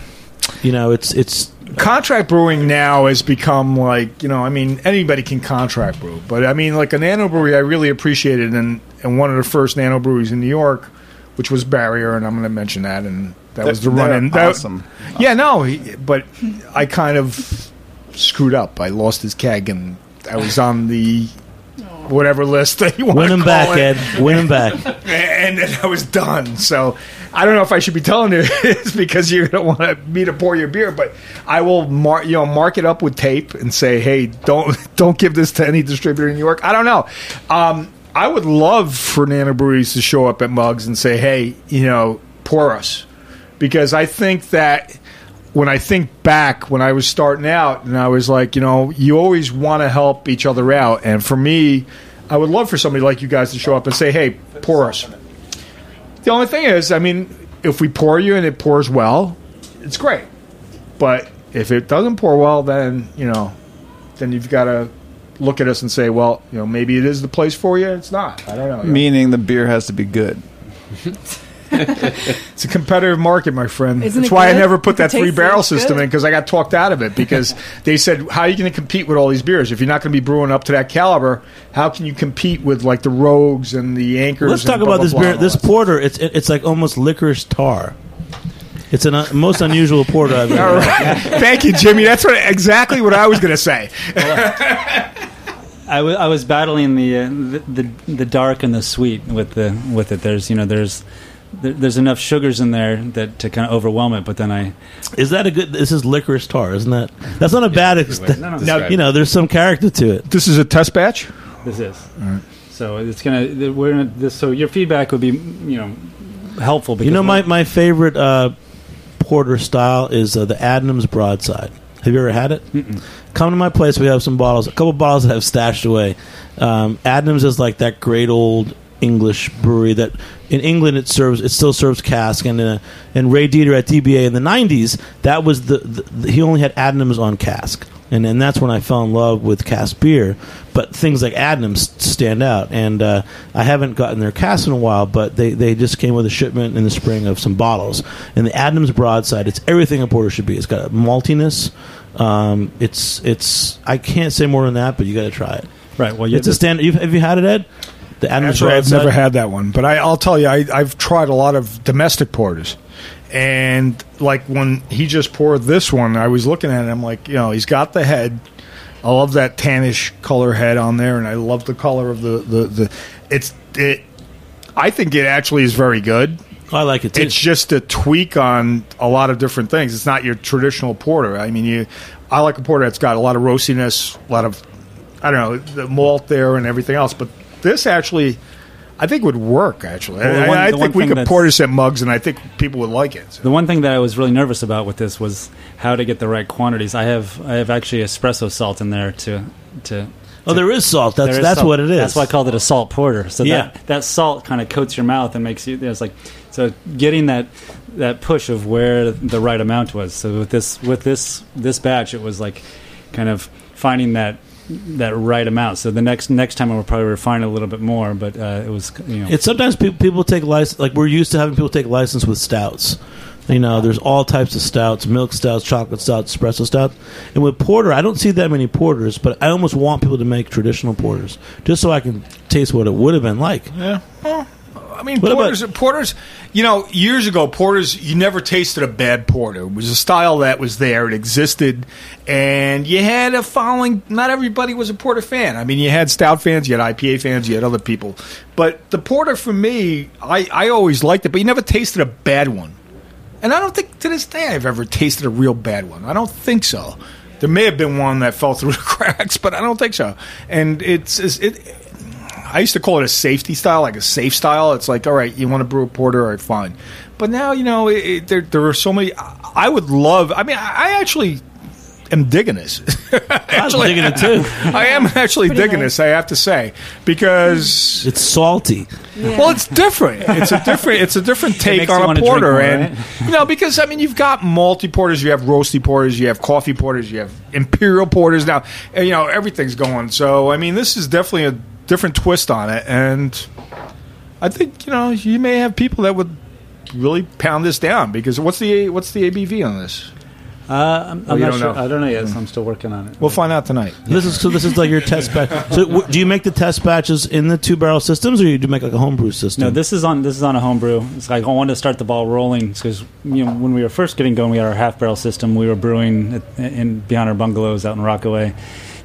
Speaker 3: you know, it's it's
Speaker 4: contract brewing now has become like you know, I mean, anybody can contract brew, but I mean, like a nano brewery, I really appreciated, and and one of the first nano breweries in New York, which was Barrier, and I'm going to mention that, and that was the
Speaker 8: They're
Speaker 4: run in. That,
Speaker 8: awesome.
Speaker 4: Yeah, no, he, but I kind of screwed up. I lost his keg, and I was on the whatever list that you want
Speaker 3: win
Speaker 4: to
Speaker 3: him
Speaker 4: call
Speaker 3: back,
Speaker 4: it.
Speaker 3: Ed. Win him back. (laughs)
Speaker 4: and then I was done. So I don't know if I should be telling you (laughs) this because you're gonna want me to pour your beer, but I will mark you know mark it up with tape and say, hey, don't (laughs) don't give this to any distributor in New York. I don't know. Um, I would love for Nano Breweries to show up at Mugs and say, hey, you know, pour us, because I think that. When I think back when I was starting out, and I was like, you know, you always want to help each other out. And for me, I would love for somebody like you guys to show up and say, hey, pour us. The only thing is, I mean, if we pour you and it pours well, it's great. But if it doesn't pour well, then you know, then you've got to look at us and say, well, you know, maybe it is the place for you. It's not. I don't know.
Speaker 8: Meaning the beer has to be good. (laughs)
Speaker 4: It's a competitive market, my friend.
Speaker 7: Isn't
Speaker 4: That's
Speaker 7: it
Speaker 4: why I never put that
Speaker 7: It tastes
Speaker 4: three barrel
Speaker 7: good.
Speaker 4: system in because I got talked out of it because (laughs) they said, "How are you going to compete with all these beers if you're not going to be brewing up to that caliber? How can you compete with like the Rogues and the Anchors?"
Speaker 3: Let's
Speaker 4: and
Speaker 3: talk
Speaker 4: blah,
Speaker 3: about
Speaker 4: blah,
Speaker 3: this
Speaker 4: blah,
Speaker 3: beer.
Speaker 4: and
Speaker 3: This
Speaker 4: that?
Speaker 3: porter, it's it's like almost licorice tar. It's the un- most unusual porter I've ever.
Speaker 4: right. Thank you, Jimmy. That's what, exactly what I was going to say.
Speaker 9: I wa- I was battling the, uh, the the the dark and the sweet with the with it. There's you know there's there, there's enough sugars in there that to kind of overwhelm it. But then I
Speaker 3: Is that a good? This is licorice tar, isn't that? That's not a bad. Ex-
Speaker 9: no, no,
Speaker 4: Now,
Speaker 3: you know, there's some character to it.
Speaker 4: This is a test batch.
Speaker 9: this is so it's gonna we're gonna this so your feedback would be you know helpful. Because
Speaker 3: You know, my my favorite uh, porter style is uh, the Adnams Broadside. Have you ever had it? Come to my place. We have some bottles, a couple bottles that I've stashed away. Um, Adnams is like that great old English brewery that in England it serves. It still serves cask, and uh, and Ray Deiter at DBA in the '90s that was the, the he only had Adnams on cask. And, and that's when I fell in love with cask beer. But things like Adnams stand out. And uh, I haven't gotten their cask in a while, but they, they just came with a shipment in the spring of some bottles. And the Adnams Broadside, it's everything a porter should be. It's got a maltiness. Um, it's it's I can't say more than that, but you got to try it.
Speaker 9: right. Well,
Speaker 3: It's a standard. Have you had it, Ed? The.
Speaker 4: I've never had that one, but I, I'll tell you, I, I've tried a lot of domestic porters, and like when he just poured this one, I was looking at him like, you know, he's got the head. I love that tannish color head on there, and I love the color of the the, the it's it. I think it actually is very good.
Speaker 3: I like it too.
Speaker 4: It's just a tweak on a lot of different things. It's not your traditional porter. I mean, you. I like a porter that's got a lot of roastiness, a lot of, I don't know, the malt there and everything else. But this actually, I think would work. Actually,
Speaker 9: Well, the
Speaker 4: I, I think we could pour this at mugs, and I think people would like it.
Speaker 9: The one thing that I was really nervous about with this was how to get the right quantities. I have I have actually espresso salt in there to to.
Speaker 3: oh, there is salt. That's
Speaker 9: there is
Speaker 3: that's
Speaker 9: salt.
Speaker 3: what it is.
Speaker 9: That's why I called it a salt porter. So
Speaker 3: Yeah.
Speaker 9: that that salt kind of coats your mouth and makes you. It's like so getting that that push of where the right amount was. So with this with this this batch, it was like kind of finding that that right amount. So the next next time I will probably refine it a little bit more. But uh, it was you know
Speaker 3: It's sometimes people people take license. Like we're used to having people take license with stouts. You know, there's all types of stouts: milk stouts, chocolate stouts, espresso stouts. And with porter, I don't see that many porters, but I almost want people to make traditional porters just so I can taste what it would have been like.
Speaker 4: Yeah. Well, I mean,
Speaker 3: What about-
Speaker 4: porters, porters. You know, years ago, porters. You never tasted a bad porter. It was a style that was there. It existed, and you had a following. Not everybody was a porter fan. I mean, you had stout fans, you had IPA fans, you had other people. But the porter, for me, I, I always liked it. But you never tasted a bad one. And I don't think to this day I've ever tasted a real bad one. I don't think so. There may have been one that fell through (laughs) the cracks, but I don't think so. And it's, it's it. I used to call it a safety style, like a safe style. It's like, all right, you want to brew a porter, all right, fine. But now, you know, it, it, there there are so many. I would love. I mean, I actually am digging this. (laughs)
Speaker 3: I'm digging it too. (laughs)
Speaker 4: I am actually
Speaker 7: Pretty
Speaker 4: digging
Speaker 7: nice.
Speaker 4: this. I have to say because (laughs)
Speaker 3: It's salty.
Speaker 4: well, it's different. It's a different. It's a different take on a porter,
Speaker 9: more,
Speaker 4: and
Speaker 9: right?
Speaker 4: you know because I mean you've got multi porters, you have roasty porters, you have coffee porters, you have imperial porters. Now and, you know everything's going. So I mean this is definitely a different twist on it, and I think you know you may have people that would really pound this down because what's the what's the ABV on this?
Speaker 9: Uh, I'm, I'm
Speaker 4: you
Speaker 9: not sure.
Speaker 4: know?
Speaker 9: I don't know yet. So I'm still working on it.
Speaker 4: We'll find out tonight.
Speaker 3: This is so. This is like your test batch. So, w- do you make the test batches in the two barrel systems, or you do make like a homebrew system?
Speaker 9: No, this is on this is on a homebrew. It's like I wanted to start the ball rolling because you know when we were first getting going, we had our half barrel system. We were brewing at- in behind our bungalows out in Rockaway,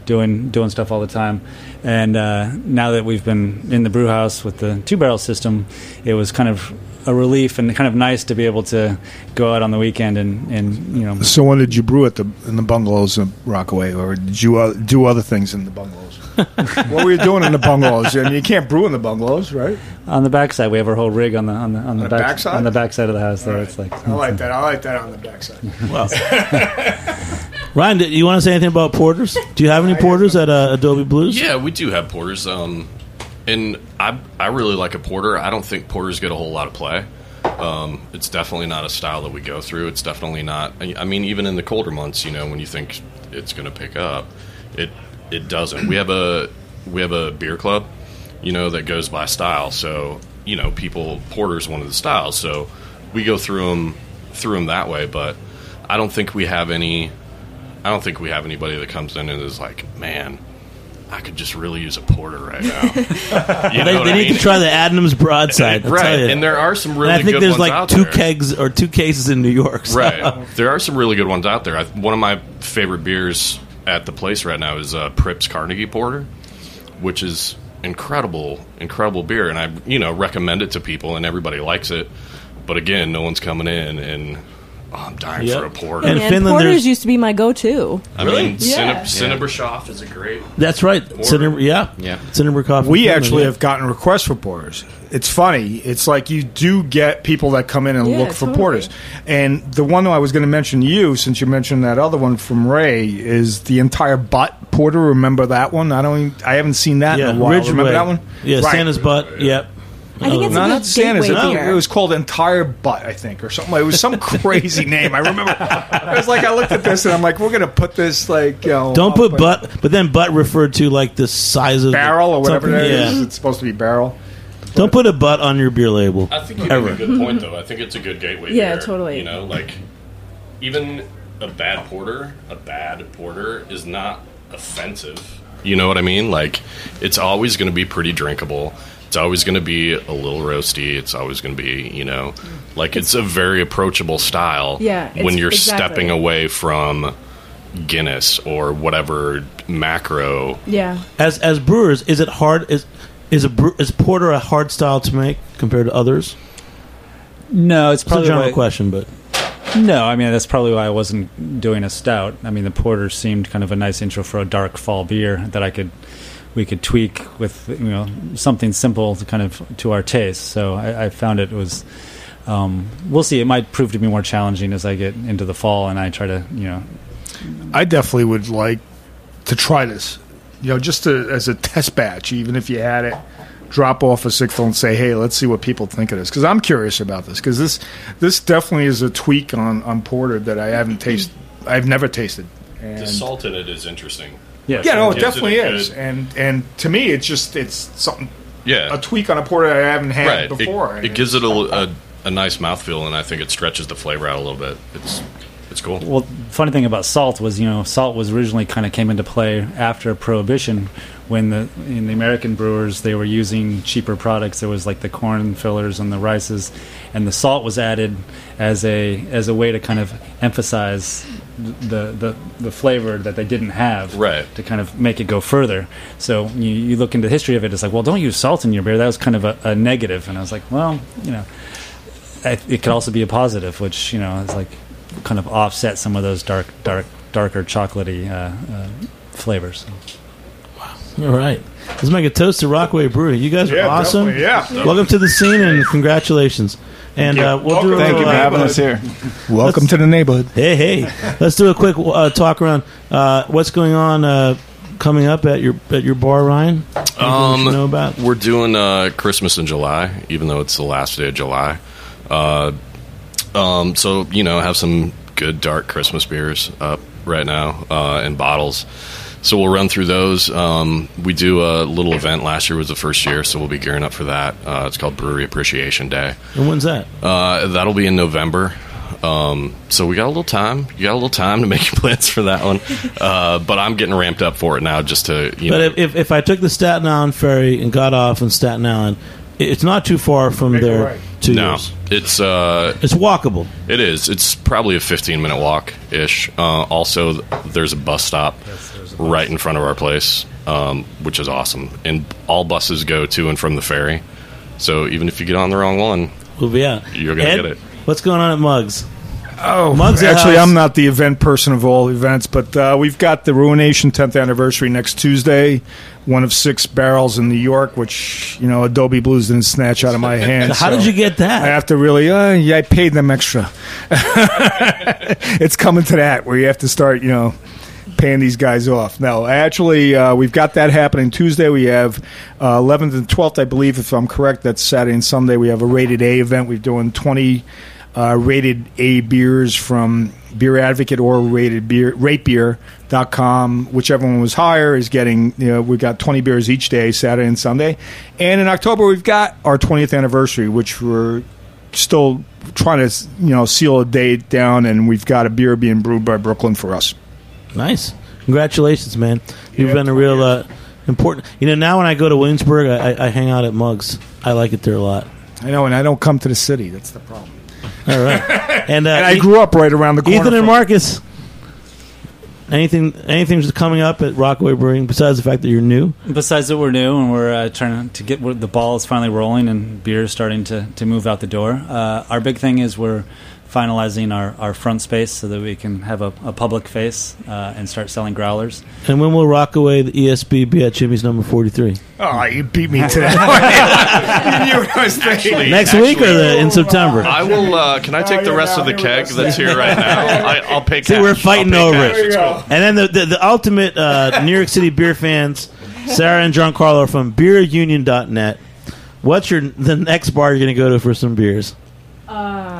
Speaker 9: doing doing stuff all the time. And uh, now that we've been in the brew house with the two barrel system, it was kind of a relief and kind of nice to be able to go out on the weekend and and you know
Speaker 4: So when did you brew at the in the bungalows in Rockaway, or did you uh, do other things in the bungalows? (laughs) what were you doing in the bungalows? I mean, you can't brew in the bungalows, right?
Speaker 9: on the backside we have our whole rig on the on the on the,
Speaker 4: the
Speaker 9: back,
Speaker 4: backside?
Speaker 9: on the backside of the house. There, it's like
Speaker 4: I like that. I like that on the backside.
Speaker 3: Well. (laughs) (laughs) Ryan, do you want to say anything about porters? Do you have any porters at uh, Adobe Blues?
Speaker 5: Yeah, we do have porters. Um, and I I really like a porter. I don't think porters get a whole lot of play. Um, it's definitely not a style that we go through. It's definitely not. I I mean, even in the colder months, you know, when you think it's going to pick up, it it doesn't. We have a we have a beer club, you know, that goes by style. So you know, people porter's one of the styles. So we go through them through them that way. But I don't think we have any. I don't think we have anybody that comes in and is like, man. I could just really use a porter right now. (laughs) You know
Speaker 3: They,
Speaker 5: what
Speaker 3: they
Speaker 5: I
Speaker 3: need
Speaker 5: mean?
Speaker 3: to try the Adnams broadside. I'll
Speaker 5: right,
Speaker 3: tell you.
Speaker 5: and there are some
Speaker 3: And
Speaker 5: really
Speaker 3: I think
Speaker 5: good
Speaker 3: there's
Speaker 5: ones
Speaker 3: like
Speaker 5: out
Speaker 3: two
Speaker 5: there.
Speaker 3: kegs or two cases in New York. so-
Speaker 5: Right, there are some really good ones out there. I, one of my favorite beers at the place right now is uh, Pripps Carnegie Porter, which is incredible, incredible beer, and I you know recommend it to people, and everybody likes it. But again, no one's coming in, and oh, I'm dying
Speaker 3: Yep.
Speaker 5: for a porter.
Speaker 3: And
Speaker 12: Man,
Speaker 3: Finland,
Speaker 12: porters
Speaker 3: there's-
Speaker 12: used to be my go-to.
Speaker 5: I mean,
Speaker 12: Yeah.
Speaker 5: Cinna- Sinebrychoff is a great.
Speaker 3: That's right. Cinnamon, yeah,
Speaker 6: Yeah.
Speaker 3: Cinnamon coffee.
Speaker 4: We
Speaker 3: Finland,
Speaker 4: actually
Speaker 3: yeah.
Speaker 4: have gotten requests for porters. It's funny. It's like you do get people that come in and
Speaker 7: Yeah,
Speaker 4: look for
Speaker 7: totally.
Speaker 4: porters. And the one that I was going to mention to you, since you mentioned that other one from Ray, is the entire butt porter. Remember that one? I don't. Even, I haven't seen that
Speaker 3: yeah,
Speaker 4: in a while.
Speaker 3: Ridgeway.
Speaker 4: Remember that one?
Speaker 3: Yeah,
Speaker 4: Right.
Speaker 3: Santa's butt. Yep.
Speaker 12: I think oh. it's
Speaker 4: No,
Speaker 12: a
Speaker 4: not
Speaker 12: good
Speaker 4: Santa's.
Speaker 12: gateway
Speaker 4: No,
Speaker 12: beer.
Speaker 4: it was called Entire Butt, I think, or something. It was some (laughs) crazy name. I remember. I was like, I looked at this and I'm like, we're going to put this like, you know,
Speaker 3: Don't put
Speaker 4: a
Speaker 3: butt, but then butt referred to like the size of the-
Speaker 4: barrel or whatever
Speaker 3: something,
Speaker 4: it is.
Speaker 3: Yeah.
Speaker 4: It's supposed to be barrel.
Speaker 3: Don't put a butt on your beer label.
Speaker 5: I think you
Speaker 3: Ever.
Speaker 5: make a good point, though. I think it's a good gateway.
Speaker 7: Yeah,
Speaker 5: beer.
Speaker 7: totally.
Speaker 5: You know, like even a bad porter, a bad porter is not offensive. You know what I mean? Like it's always going to be pretty drinkable. It's always going to be a little roasty. It's always going to be, you know, like it's, a very approachable style.
Speaker 7: Yeah,
Speaker 5: when you're
Speaker 7: exactly.
Speaker 5: stepping away from Guinness or whatever macro.
Speaker 7: Yeah.
Speaker 3: As as brewers, is it hard? Is is a brew, is porter a hard style to make compared to others?
Speaker 9: No, it's
Speaker 3: It's a general
Speaker 9: why-
Speaker 3: question, but
Speaker 9: No, I mean that's probably why I wasn't doing a stout. I mean the porter seemed kind of a nice intro for a dark fall beer that I could we could tweak with you know something simple to kind of to our taste. So I, I found it was. Um, we'll see. It might prove to be more challenging as I get into the fall and I try to you know
Speaker 4: I definitely would like to try this. You know, just to, as a test batch, even if you had it, drop off a sixth and say, "Hey, let's see what people think of this." Because I'm curious about this. Because this this definitely is a tweak on on porter that I haven't tasted. I've never tasted. And
Speaker 5: The salt in it is interesting.
Speaker 9: Yeah
Speaker 4: yeah, no, it definitely
Speaker 5: a
Speaker 4: is.
Speaker 5: good-
Speaker 4: And and to me, it's just it's something
Speaker 5: Yeah,
Speaker 4: a tweak on a porter I haven't had
Speaker 5: right.
Speaker 4: Before.
Speaker 5: It, gives it a, a, a nice mouthfeel, and I think it stretches the flavor out a little bit. It's it's It's cool.
Speaker 9: Well, funny thing about salt was, you know, salt was originally kind of came into play after Prohibition, when the in the American brewers they were using cheaper products. There was like the corn fillers and the rices, and the salt was added as a as a way to kind of emphasize the the, the flavor that they didn't have,
Speaker 5: Right.
Speaker 9: To kind of make it go further. So you, you look into the history of it, it's like, well, don't use salt in your beer. That was kind of a, a negative, and I was like, well, you know, I, it could also be a positive, which you know is like kind of offset some of those dark, dark, darker chocolatey uh, uh, flavors. Wow!
Speaker 3: All right. Let's make a toast to Rockaway Brewery. You guys are
Speaker 4: Yeah,
Speaker 3: awesome.
Speaker 4: definitely, yeah.
Speaker 3: Welcome to the scene and congratulations. And uh, we'll do a
Speaker 8: Thank you for
Speaker 3: uh,
Speaker 8: having us here.
Speaker 4: Welcome to the neighborhood.
Speaker 3: Hey, hey. Let's do a quick uh, talk around. Uh, what's going on uh, coming up at your at your bar, Ryan? Anything we
Speaker 5: Um,
Speaker 3: should know about?
Speaker 5: We're doing uh, Christmas in July, even though it's the last day of July. Uh, um, so you know, have some good dark Christmas beers up right now uh, in bottles. So we'll run through those. Um, we do a little event. Last year was the first year, so we'll be gearing up for that. Uh, it's called Brewery Appreciation Day.
Speaker 3: And when's that?
Speaker 5: Uh, that'll be in November. Um, so we got a little time. You got a little time to (laughs) make your plans for that one. Uh, but I'm getting ramped up for it now, just to you
Speaker 3: But
Speaker 5: know.
Speaker 3: if, if, if I took the Staten Island ferry and got off in Staten Island, it's not too far from there to
Speaker 5: no,
Speaker 3: yours.
Speaker 5: it's uh,
Speaker 3: It's walkable.
Speaker 5: It is. It's probably a 15 minute walk ish. Uh, also, there's a bus stop right in front of our place, um, which is awesome. And all buses go to and from the ferry. So even if you get on the wrong one,
Speaker 3: We'll be out.
Speaker 5: You're gonna
Speaker 3: Ed,
Speaker 5: get it.
Speaker 3: What's going on at Mugs?
Speaker 4: Oh,
Speaker 3: Mugs
Speaker 4: actually, I'm not the event person of all events, but uh, we've got the Ruination 10th anniversary next Tuesday. One of six barrels in New York, which you know Adobe Blues didn't snatch out of my (laughs) hand.
Speaker 3: How
Speaker 4: so
Speaker 3: did you get that?
Speaker 4: I have to really, uh, yeah, I paid them extra. (laughs) it's coming to that where you have to start, you know, paying these guys off. No, actually, uh, we've got that happening Tuesday. We have uh, 11th and 12th, I believe, if I'm correct. That's Saturday and Sunday. We have a rated A event. We're doing 20 uh, rated A beers from Beer Advocate or rated beer ratebeer.com. Whichever one was higher is getting. You know, we've got 20 beers each day, Saturday and Sunday. And in October, we've got our 20th anniversary, which we're still trying to you know seal a date down, and we've got a beer being brewed by Brooklyn for us.
Speaker 3: Nice. Congratulations, man. You've been a real uh, important. You know, now when I go to Williamsburg, I, I, I hang out at Mugs. I like it there a lot.
Speaker 4: I know, and I don't come to the city. That's the problem.
Speaker 3: All right. (laughs) And, uh,
Speaker 4: And I
Speaker 3: E-
Speaker 4: grew up right around the corner.
Speaker 3: Ethan and Marcus. Anything? Anything just coming up at Rockaway Brewing besides the fact that you're new?
Speaker 9: Besides that, we're new and we're uh, trying to get the ball is finally rolling and beer is starting to, to move out the door. Uh, our big thing is we're finalizing our, our front space so that we can have a, a public face uh, and start selling growlers.
Speaker 3: And when will Rockaway the ESB be at Jimmy's number forty three?
Speaker 4: Oh, you beat me to that. (laughs) you know,
Speaker 5: Actually-
Speaker 3: Next week or the, in September?
Speaker 5: I will. Uh, can I take the rest of the keg that's here right now? I, I'll pay cash.
Speaker 3: See, we're fighting over
Speaker 5: cash.
Speaker 3: it.
Speaker 5: Cool.
Speaker 3: And then the, the, the ultimate uh, New York City beer fans, Sarah and Giancarlo are from beerunion.net. What's your the next bar you're going to go to for some beers?
Speaker 7: Uh,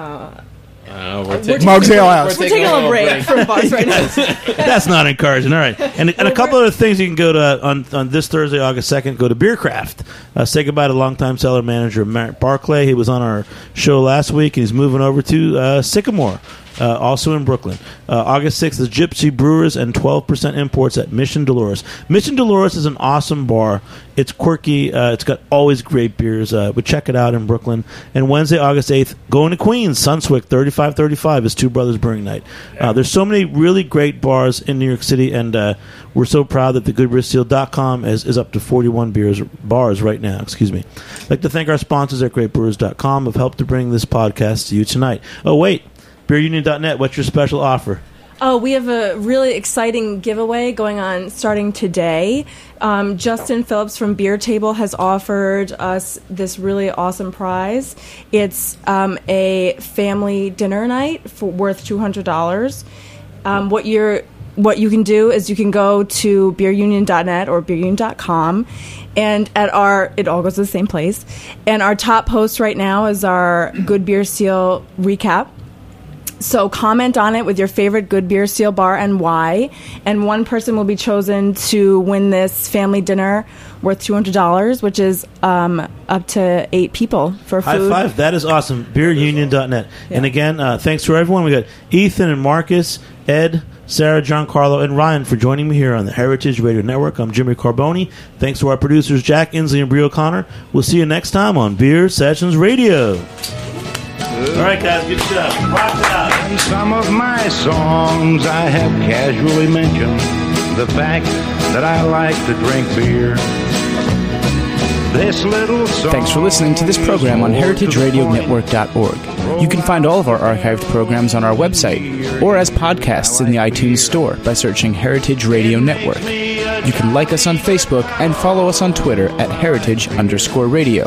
Speaker 6: Uh, we're
Speaker 7: we're
Speaker 6: taking-
Speaker 7: taking,
Speaker 4: Mugs
Speaker 7: a,
Speaker 4: Ale
Speaker 7: break-
Speaker 4: House.
Speaker 7: we're taking a little break from bars right now. (laughs)
Speaker 3: That's not encouraging. All right, and, and a couple other things you can go to on, on this Thursday, August second. Go to Bierkraft. Uh, say goodbye to longtime cellar manager Matt Barclay. He was on our show last week, and he's moving over to uh, Sycamore. Uh, also in Brooklyn. Uh, August 6th is Gypsy Brewers and 12% imports at Mission Dolores. Mission Dolores is an awesome bar. It's quirky. Uh, it's got always great beers. Uh, but check it out in Brooklyn. And Wednesday, August 8th, going to Queens, Sunswick 3535 is Two Brothers Brewing Night. Uh, there's so many really great bars in New York City, and uh, we're so proud that the goodbeerseal.com is, is up to 41 beers bars right now. Excuse me. I'd like to thank our sponsors at greatbrewers.com who have helped to bring this podcast to you tonight. Oh, wait. BeerUnion.net, what's your special offer?
Speaker 7: Oh, we have a really exciting giveaway going on starting today. Um, Justin Phillips from Beer Table has offered us this really awesome prize. It's um, a family dinner night for worth two hundred dollars. Um, what you're what you can do is you can go to beerunion.net or beerunion.com and at our it all goes to the same place and our top post right now is our good beer seal recap So comment on it with your favorite good beer seal bar and why. And one person will be chosen to win this family dinner worth two hundred dollars, which is um, up to eight people for
Speaker 3: High
Speaker 7: food.
Speaker 3: five. That is awesome. BeerUnion.net. And again, uh, thanks to everyone. We got Ethan and Marcus, Ed, Sarah, Giancarlo, and Ryan for joining me here on the Heritage Radio Network. I'm Jimmy Carbone. Thanks to our producers, Jack Inslee and Bree O'Connor. We'll see you next time on Beer Sessions Radio. All right, guys, good job. Rock it out.
Speaker 2: In some of my songs, I have casually mentioned the fact that I like to drink beer. This little song
Speaker 1: Thanks for listening to this program on heritageradionetwork.org. You can find all of our archived programs on our website or as podcasts in the iTunes Store by searching Heritage Radio Network. You can like us on Facebook and follow us on Twitter at heritage underscore radio.